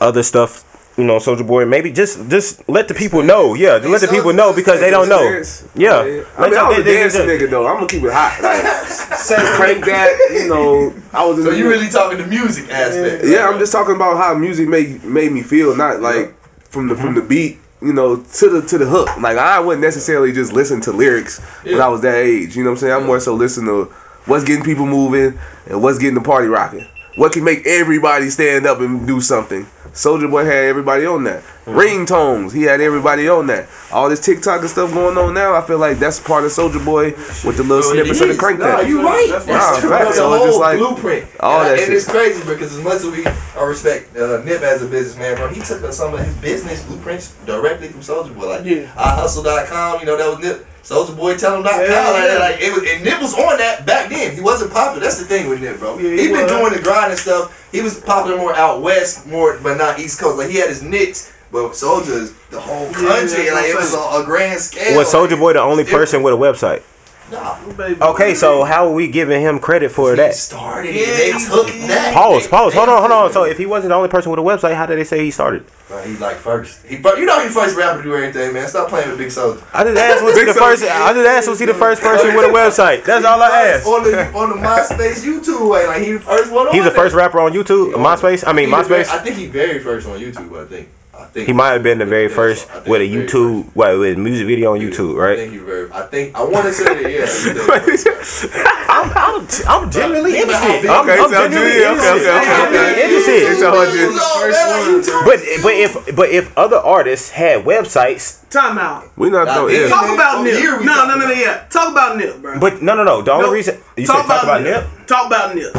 other stuff, you know, Soulja Boy, maybe just just let the people know. Yeah, just let the people know because they don't know.
Experience.
Yeah,
I mean, I'm a
they- they-
dancing
they-
nigga though. I'm gonna keep it hot. Like, say crank that. You know, I was.
So
the-
you really talking the music aspect?
Yeah, I'm just talking about how music made made me feel, not like from the from the mm-hmm. beat, you know, to the to the hook. Like I wouldn't necessarily just listen to lyrics when I was that age. You know what I'm saying? I'm more so listen to what's getting people moving and what's getting the party rocking. What can make everybody stand up and do something? Soulja Boy had everybody on that. Ringtones, he had everybody on that. All this TikTok and stuff going on now, I feel like that's part of Soulja Boy with the little snippets of the crank
Nah,
that.
you right.
That's
That's, true.
Nah,
That's
facts.
the
So it's
whole
just like
blueprint.
all
and,
that
and
shit.
it's crazy because as much as we uh, respect uh, Nip as a businessman, bro, he took some of his business blueprints directly from Soulja Boy. Like
Yeah.
iHustle.com, you know, that was Nip. Soulja Boy tell him .com,
Yeah,
like,
yeah.
like it was, and Nip was on that back then. He wasn't popular. That's the thing with Nip, bro.
Yeah,
he
he
been
was.
doing the grind and stuff. He was popular more out west, more but not East Coast. Like he had his nicks, but Soulja is the whole
Yeah,
country.
that's
like it was a, a grand scale.
Was
Soulja
Boy the only person with a website?
Nah.
Baby.
Okay, so how are we giving him credit for
He
that?
started
Yeah,
it. They
he
took
did.
that.
Pause, pause. Hold on, hold on. So if he wasn't the only person with a website, how did they say he started?
Bro, he like first. He fir- you know he first rapper to do everything, man. Stop playing with Big Soulja.
I just asked was he
Big
the
Soulja.
first. I just asked was he the first person with a website. That's all I asked.
On the on the MySpace YouTube way, like he the first one.
He's
on
the first rapper on YouTube, MySpace. I mean
He the very-
MySpace.
I think he very first on YouTube. I think. I think
He might have been the very first
so.
With a
he very
YouTube, what, with a music video on
first.
YouTube, right?
think he very. I think I want to say that. Yeah. he did first.
I'm, I'm, I'm genuinely
Think about how
interested.
big-
I'm,
Okay,
I'm
so
genuinely
yeah, okay,
interested.
okay, okay,
I'm
okay.
interested.
It's a hundred.
He was on there, like, YouTube.
But but if but if other artists had websites,
Time out.
We not
Nah,
though. Yeah.
Talk about
Oh,
Nip. No, no, no, no, yeah. Talk about Nip, bro.
but no no no. The only
No,
reason you said talk about Nip,
Talk about Nip.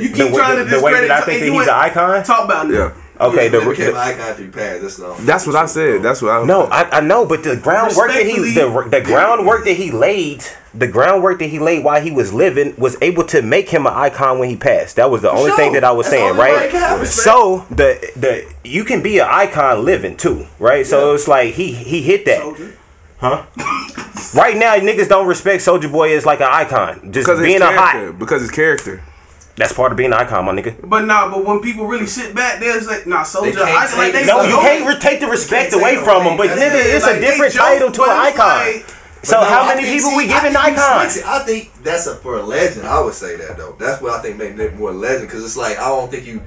You keep
the,
trying
the,
to
the way
discredit.
that I think that he's an icon.
Talk about Nip.
Yeah.
Okay, the,
He
the
an icon through pads. That's all.
That's what I said. That's what I
no, I, I know, but the groundwork that he the, the groundwork that he laid, the groundwork that he laid while he was living was able to make him an icon when he passed. That was the only
sure.
thing that I was
That's
saying,
the only way
right?
it can happen,
So the the you can be an icon living too, right? So it's like he he hit that.
Soulja.
Right now, niggas don't respect Soulja Boy as like an icon. Just
because
being a hot.
Because his character.
That's part of being an icon, my nigga.
But nah, but when people really sit back, there's like, nah, soldier.
can't
I, like they.
No,
so
you can't re- take the respect away from them. but
That's
nigga,
it.
it's
like,
a different
joke,
title to an icon.
like-
So
no,
how
I
many people
see,
we
I
giving
think he
icon?
I think that's a for a legend. I would say that though. That's what I think made Nick more legend because it's like I don't think you.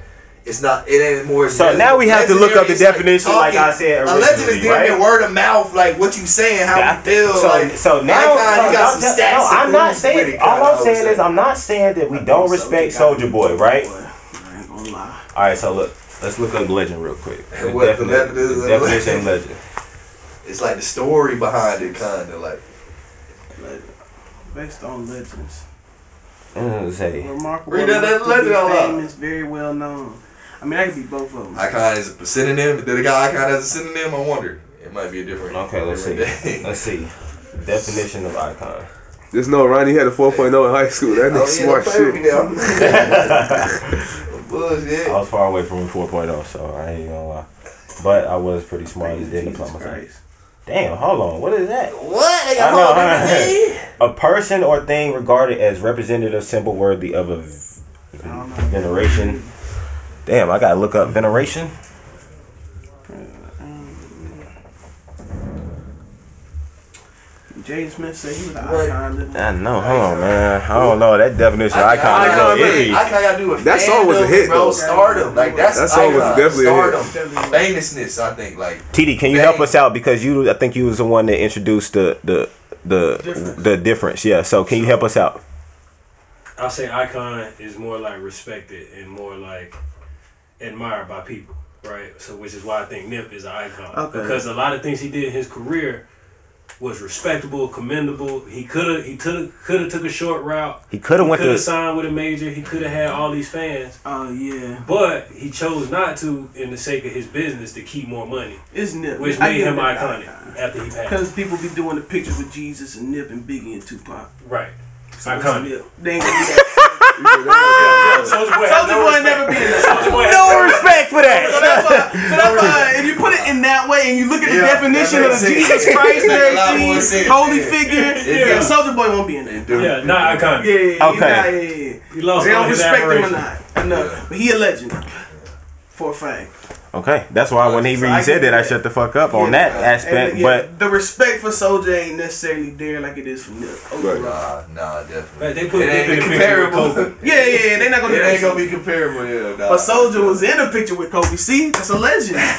It's not. It ain't more.
So now we have to look up the
Legendary is
definition like I said
A legend is
originally,
damn
right?
word of mouth, like what you saying, how
Yeah,
you feel.
so,
like
so now, so
you got
I'm
some
just-
stats.
no, I'm not saying. All
I
I'm saying is I'm not saying that we don't respect Soulja Boy, right?
Boy, I ain't gonna lie.
All right, so look, let's look up legend real quick. The,
What
defini- the definition of
legend.
legend.
It's like the story behind it, kind of like.
Legend. Based on legends.
Say,
Remarkable.
Read that- that
enough to be
legend out loud.
famous, very well known. I mean, that could be both of them.
Icon is a synonym. Did a guy icon as a synonym? I wonder. It might be a different.
okay, let's see.
day.
Let's see. Definition of icon.
Just know Ronnie had a 4.0 in high school. That
Oh,
nigga
yeah,
smart
don't play with me
shit.
Bullshit.
I was far away from a 4.0, so I ain't gonna lie. But I was pretty smart. Just didn't apply
Jesus
myself.
Christ.
Damn, hold on. What is that?
What?
I know,
all
huh? A person or thing regarded as representative symbol worthy of a v-
I don't know.
veneration. Damn, I gotta look up veneration.
Jay Smith said he was an icon. didn't?
I know, hold on, man. I don't know. That definition of icon is a
Icon,
little
really,
iffy.
Icon got to do with
That song was a hit,
bro.
though.
Stardom, like that's
That song was
icon.
definitely a hit.
Stardom, famousness. I think like
TD, can you help us out because you? I think you was the one that introduced the the the
Difference.
the difference. Yeah. So can you help us out?
I'll say icon is more like respected and more like admired by people, right? So which is why I think Nip is an icon
Okay.
because a lot of things he did in his career was respectable, commendable. He could have he could could have took a short route.
He could have went
Could have
to.
signed with a major. He could have had all these fans,
Oh yeah,
but he chose not to in the sake of his business to keep more money,
it's Nip.
which
I
made him iconic
icon.
after he passed.
Because people be doing the pictures with Jesus and Nip and Biggie and Tupac.
Right.
So
Iconic.
They ain't gonna do that.
Soulja Boy has Soulja
Boy
respect.
never be in that.
Soulja Boy has
No
no
respect for
So
that.
that's why, so that's why if you put it in that way and you look at the
Yeah,
definition of
makes sense.
Jesus Christ and
Make a lot more
everything, holy
yeah.
figure,
Yeah.
yeah, Soulja Boy won't be in there.
dude.
Yeah, not iconic.
Yeah, yeah, yeah,
Okay.
He not, yeah, yeah.
He lost
They don't respect him or not. Enough. But he a legend. For a fact.
Okay, that's why when he
So
when said that, I shut the fuck up on
Yeah.
that aspect.
And, yeah,
But
the respect for Soulja ain't necessarily there like it is for Nip. Overall.
Nah, nah, definitely.
Right, they put
it ain't
in the picture with
comparable.
Yeah, yeah, yeah. They're not gonna
It
do
ain't
that.
gonna be comparable, yeah. Nah.
But Soulja was in a picture with Kobe. See, that's a legend.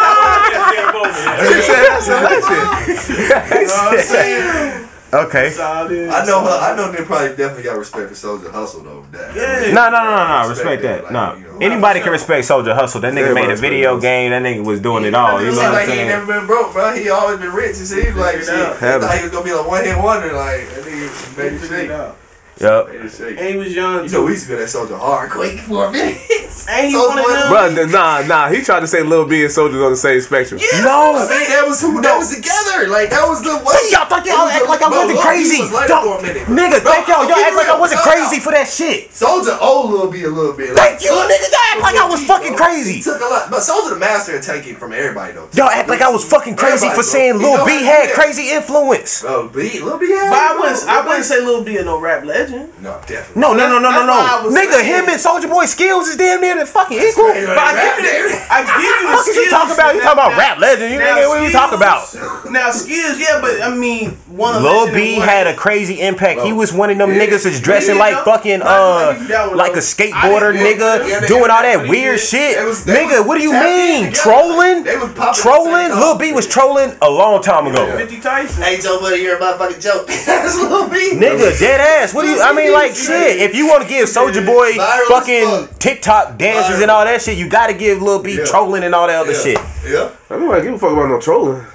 That was a bare moment.
He said that's a legend.
You know what I'm saying?
Okay.
That's all it is.
I know her. I know they probably definitely got respect for Soulja Hustle though. That
Yeah.
No, no, no, no, no.
Respect
Respect
that,
that.
like,
No.
you know.
Anybody can respect Soulja Hustle. That nigga made a video
Hustle.
game. That nigga was doing it all. You know
Seems
what I'm
like he ain't
saying?
never been broke, bro. He always been rich. It seems like
Figured
shit.
it out.
I thought he was gonna be like one hit wonder. Like that nigga made it
Figure it
shake.
out.
Yup.
Made it shake.
And he was young
You know,
too.
we used to be that Soulja hard quick for a minute.
And he
Soulja
one of
Boy-
Bro, nah, nah. He tried to say Lil B and Soulja's on the same spectrum.
I
No.
mean, that was who that was together. Like that was the way.
Y'all thought y'all act like I wasn't crazy. Don't- Nigga, thank y'all. Y'all act like I wasn't crazy for that shit.
Soulja old Lil bit, a little bit.
Thank you, nigga. Y'all act like I was fucking crazy.
took a lot, but Soulja the master and taking from everybody though.
Y'all act like I was fucking crazy for saying Lil B had crazy influence.
Bro, B, Lil B had.
But I
bro.
wouldn't, I wouldn't say Lil B is no rap legend.
No, definitely.
No, no, no, no, no,
That's why I
no. Nigga,
saying-
him and Soulja Boy skills is damn near the fucking equal.
Right,
But I give you
right.
the, I give you the
What is you
skills
talking about? You talking about
now-
rap legend? You
now
nigga, what you talking about?
Now skills, yeah, but I mean, one of
Lil B had a crazy impact. He was one of them
Yeah.
niggas that's dressing
Yeah,
like
yeah.
fucking
Nah, nah,
uh
you that one,
like a skateboarder nigga doing all that weird shit.
They was- they
Nigga, what do you mean? Trolling?
They was popping at the
Trolling? Lil. B was trolling a long time ago.
50 Tyson.
Hey Joe Buddy, you're a motherfucking joke. That's Lil B.
Nigga, dead ass. What do you? I mean, like shit. If you want to give Soulja Boy fucking. TikTok dances and all that shit, you gotta give Lil B trolling and all that other shit.
Yeah.
I don't like give a fuck about no trolling.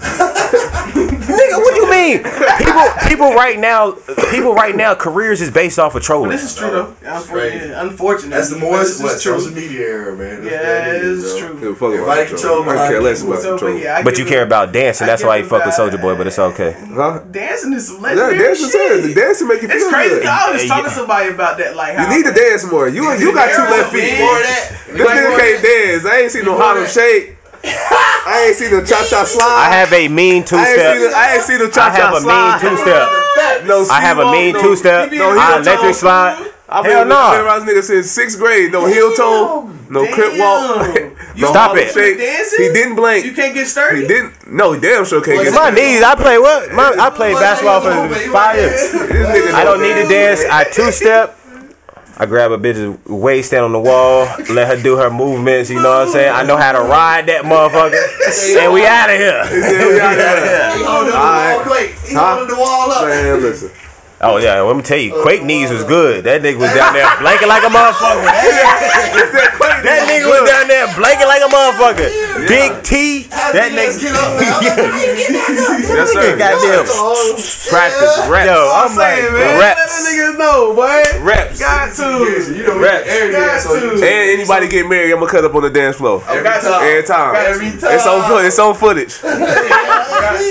Nigga, what do you mean? People, people right now, people right now, careers is based off of trolling.
This is true though.
crazy.
Unfortunately, unfortunately.
That's the more
this
what
is true.
social media era, man. That's
Yeah, it is
bro.
true.
Give fuck about
Everybody
no
control
trolling. I
behind
care less about
So,
the
but yeah,
But you
him-
care about dancing. That's why you fuck with. Soulja Boy. But it's okay.
Huh?
Dancing is some
Yeah,
legendary
dancing too. The
shit.
dancing make you
It's
feel
crazy.
good.
I was
Hey,
talking
yeah.
to somebody about that. Like,
You need to dance more. You you got two left feet.
man.
More of that.
This nigga can't dance. I ain't seen no
more
Harlem. Shake. I ain't seen no cha cha slide.
I have a mean two
I ain't the,
step.
I ain't seen the
I
cha
slide.
I have
a mean two step.
No,
I have a
C-walk,
mean
no-
two step.
no
heel
I
toe.
electric slide.
I've been,
Hell
been
no.
around this nigga since sixth grade. No heel toe. No crip walk. No
Stop it.
Shake. He didn't blink.
You can't get sturdy.
He didn't. No, he damn sure can't
What's
get
My knees. I play what? My, I played basketball for five years. I don't need to dance. I two step. I grab a bitch's waist, stand on the wall, let her do her movements. You know what I'm saying? I know how to ride that motherfucker, and we out of here.
Yeah, we out here.
He holding the
Alright.
wall quick. He holding the wall up.
Man, listen.
Oh yeah, let me tell you, Quake knees was good. That nigga was down there blanking like a motherfucker. That nigga was down there blanking like a motherfucker. Big T, that
Let's
nigga.
get up, man.
Yes, sir.
Goddamn.
Practice reps.
Yo, I'm
I'm
like
saying, man.
reps.
Let the niggas know, boy.
Reps.
Got to.
You know,
Reps.
every
Got
dance on
to.
And anybody get married, I'm gonna cut up on the dance floor.
Oh, every
Got to.
time.
Every time.
Every time.
It's on footage. It's on footage.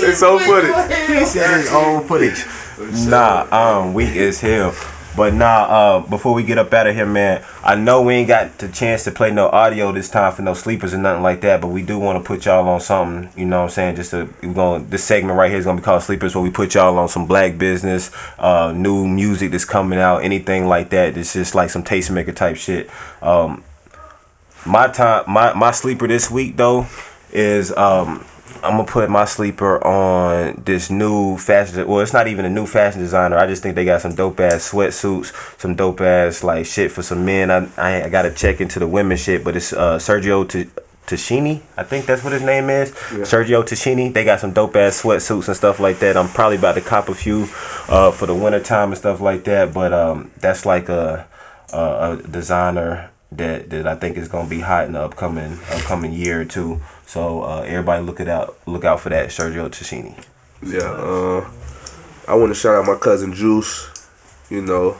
It's on footage.
Nah, um, weak as hell. But nah, uh, before we get up out of here, man, I know we ain't got the chance to play no audio this time for no sleepers or nothing like that, but we do want to put y'all on something, you know what I'm saying? Just to, we're going this segment right here is gonna be called Sleepers, where we put y'all on some black business, uh, new music that's coming out, anything like that. It's just like some tastemaker type shit. Um, my time, my my sleeper this week though is um I'm gonna put my sleeper on this new fashion. Well, it's not even a new fashion designer. I just think they got some dope ass sweatsuits, some dope ass like shit for some men. I I, I gotta check into the women shit, but it's uh Sergio T- Tacchini. I think that's what his name is. Sergio Tacchini. They got some dope ass sweatsuits and stuff like that. I'm probably about to cop a few uh for the winter time and stuff like that. But um that's like a a, a designer that that I think is gonna be hot in the upcoming upcoming year or two. So uh, everybody look it out look out for that Sergio Tacchini.
Yeah, uh, I want to shout out my cousin Juice. You know,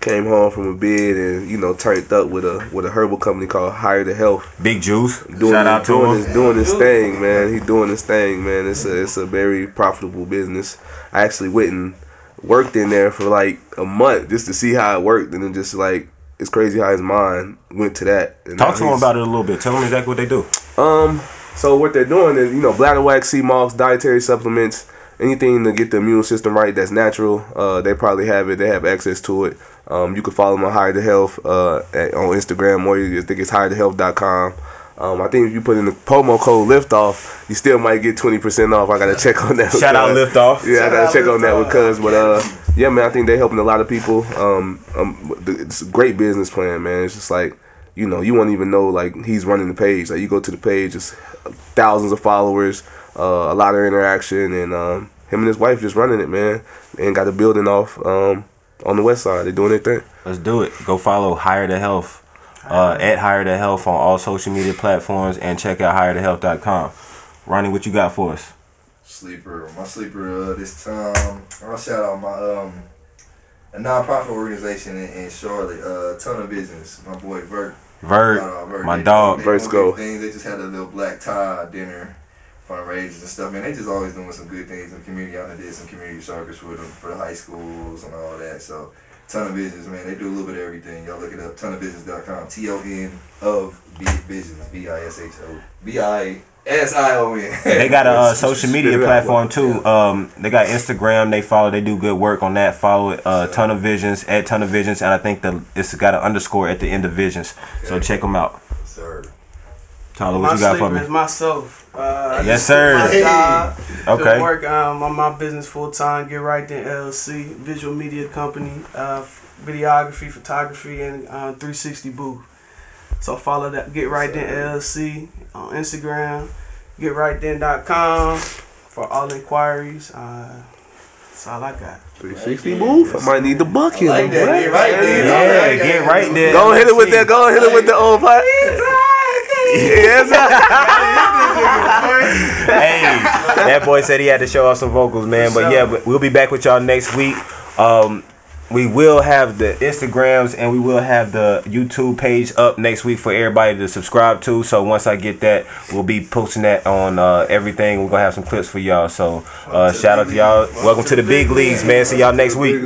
came home from a bid and you know turned up with a with a herbal company called Higher to Health.
Big Juice.
Doing
Shout
his,
out to
doing
him.
his doing his thing, man. He doing his thing, man. It's a it's a very profitable business. I actually went and worked in there for like a month just to see how it worked, and then just like it's crazy how his mind went to that. And
Talk to him about it a little bit. Tell him exactly what they do.
um, so what they're doing is, you know, bladderwrack, sea moss, dietary supplements, anything to get the immune system right that's natural. Uh, they probably have it. They have access to it. Um, you can follow them on Higher to Health uh, at, on Instagram or you I think it's highertohealth.com. Um, I think if you put in the promo code liftoff, you still might get twenty percent off. I gotta check on that. with
Shout out
Cuz.
Liftoff.
Yeah, I gotta check on that
Liftoff.
with Cuz. But uh, yeah, man, I think they're helping a lot of people. Um, um, it's a great business plan, man. It's just like you know, you won't even know like he's running the page. Like you go to the page, it's thousands of followers, uh, a lot of interaction, and um, him and his wife just running it, man, and got the building off um, on the west side. They doing their thing.
Let's do it. Go follow Higher the Health uh, at Higher the Health on all social media platforms and check out highertohealth.com. Ronnie, what you got for us?
Sleeper, my sleeper uh, this time. I'll shout out my um a nonprofit organization in, in Charlotte, uh, Ton of Business. My boy Vert.
Vert,
out Vert.
my
They-
dog.
They,
Vert's go.
things. They just had a little black tie dinner, fundraisers and stuff. Man, they just always doing some good things in the community. I did some community circus with them for the high schools and all that. So. Ton of business, man. They do a little bit of everything. Y'all look it up. Tonofbusiness.com. T O N of B business. B I S H O. B I S I O N.
They got a uh, social media
Spit it out.
platform too. Um, they got Instagram. They follow. They do good work on that. Follow it. Uh, ton of visions at ton of visions, and I think the it's got an underscore at the end of visions. So check them out.
Sir.
Tyler,
My
what you got for me?
is myself. Uh, I
Yes, sir.
My job
Okay.
To work um, on my business full time. Get right then LLC, visual media company, uh, videography, photography, and uh, 360 booth. So follow that. Get right then LLC on Instagram. GetRightThen.com for all inquiries. Uh, that's all I got.
360 move. I might need the bucket.
I like that. Get right there.
Yeah,
I like that.
get right there.
Go hit it with that. Go hit it with the old part. Yes, sir.
hey, that boy said he had to show off some vocals, man. But yeah, we'll be back with y'all next week. Um, we will have the Instagrams and we will have the YouTube page up next week for everybody to subscribe to. So once I get that, we'll be posting that on uh, everything. We're gonna have some clips for y'all. So uh, shout out to y'all. Welcome to the big leagues, man. See y'all next week.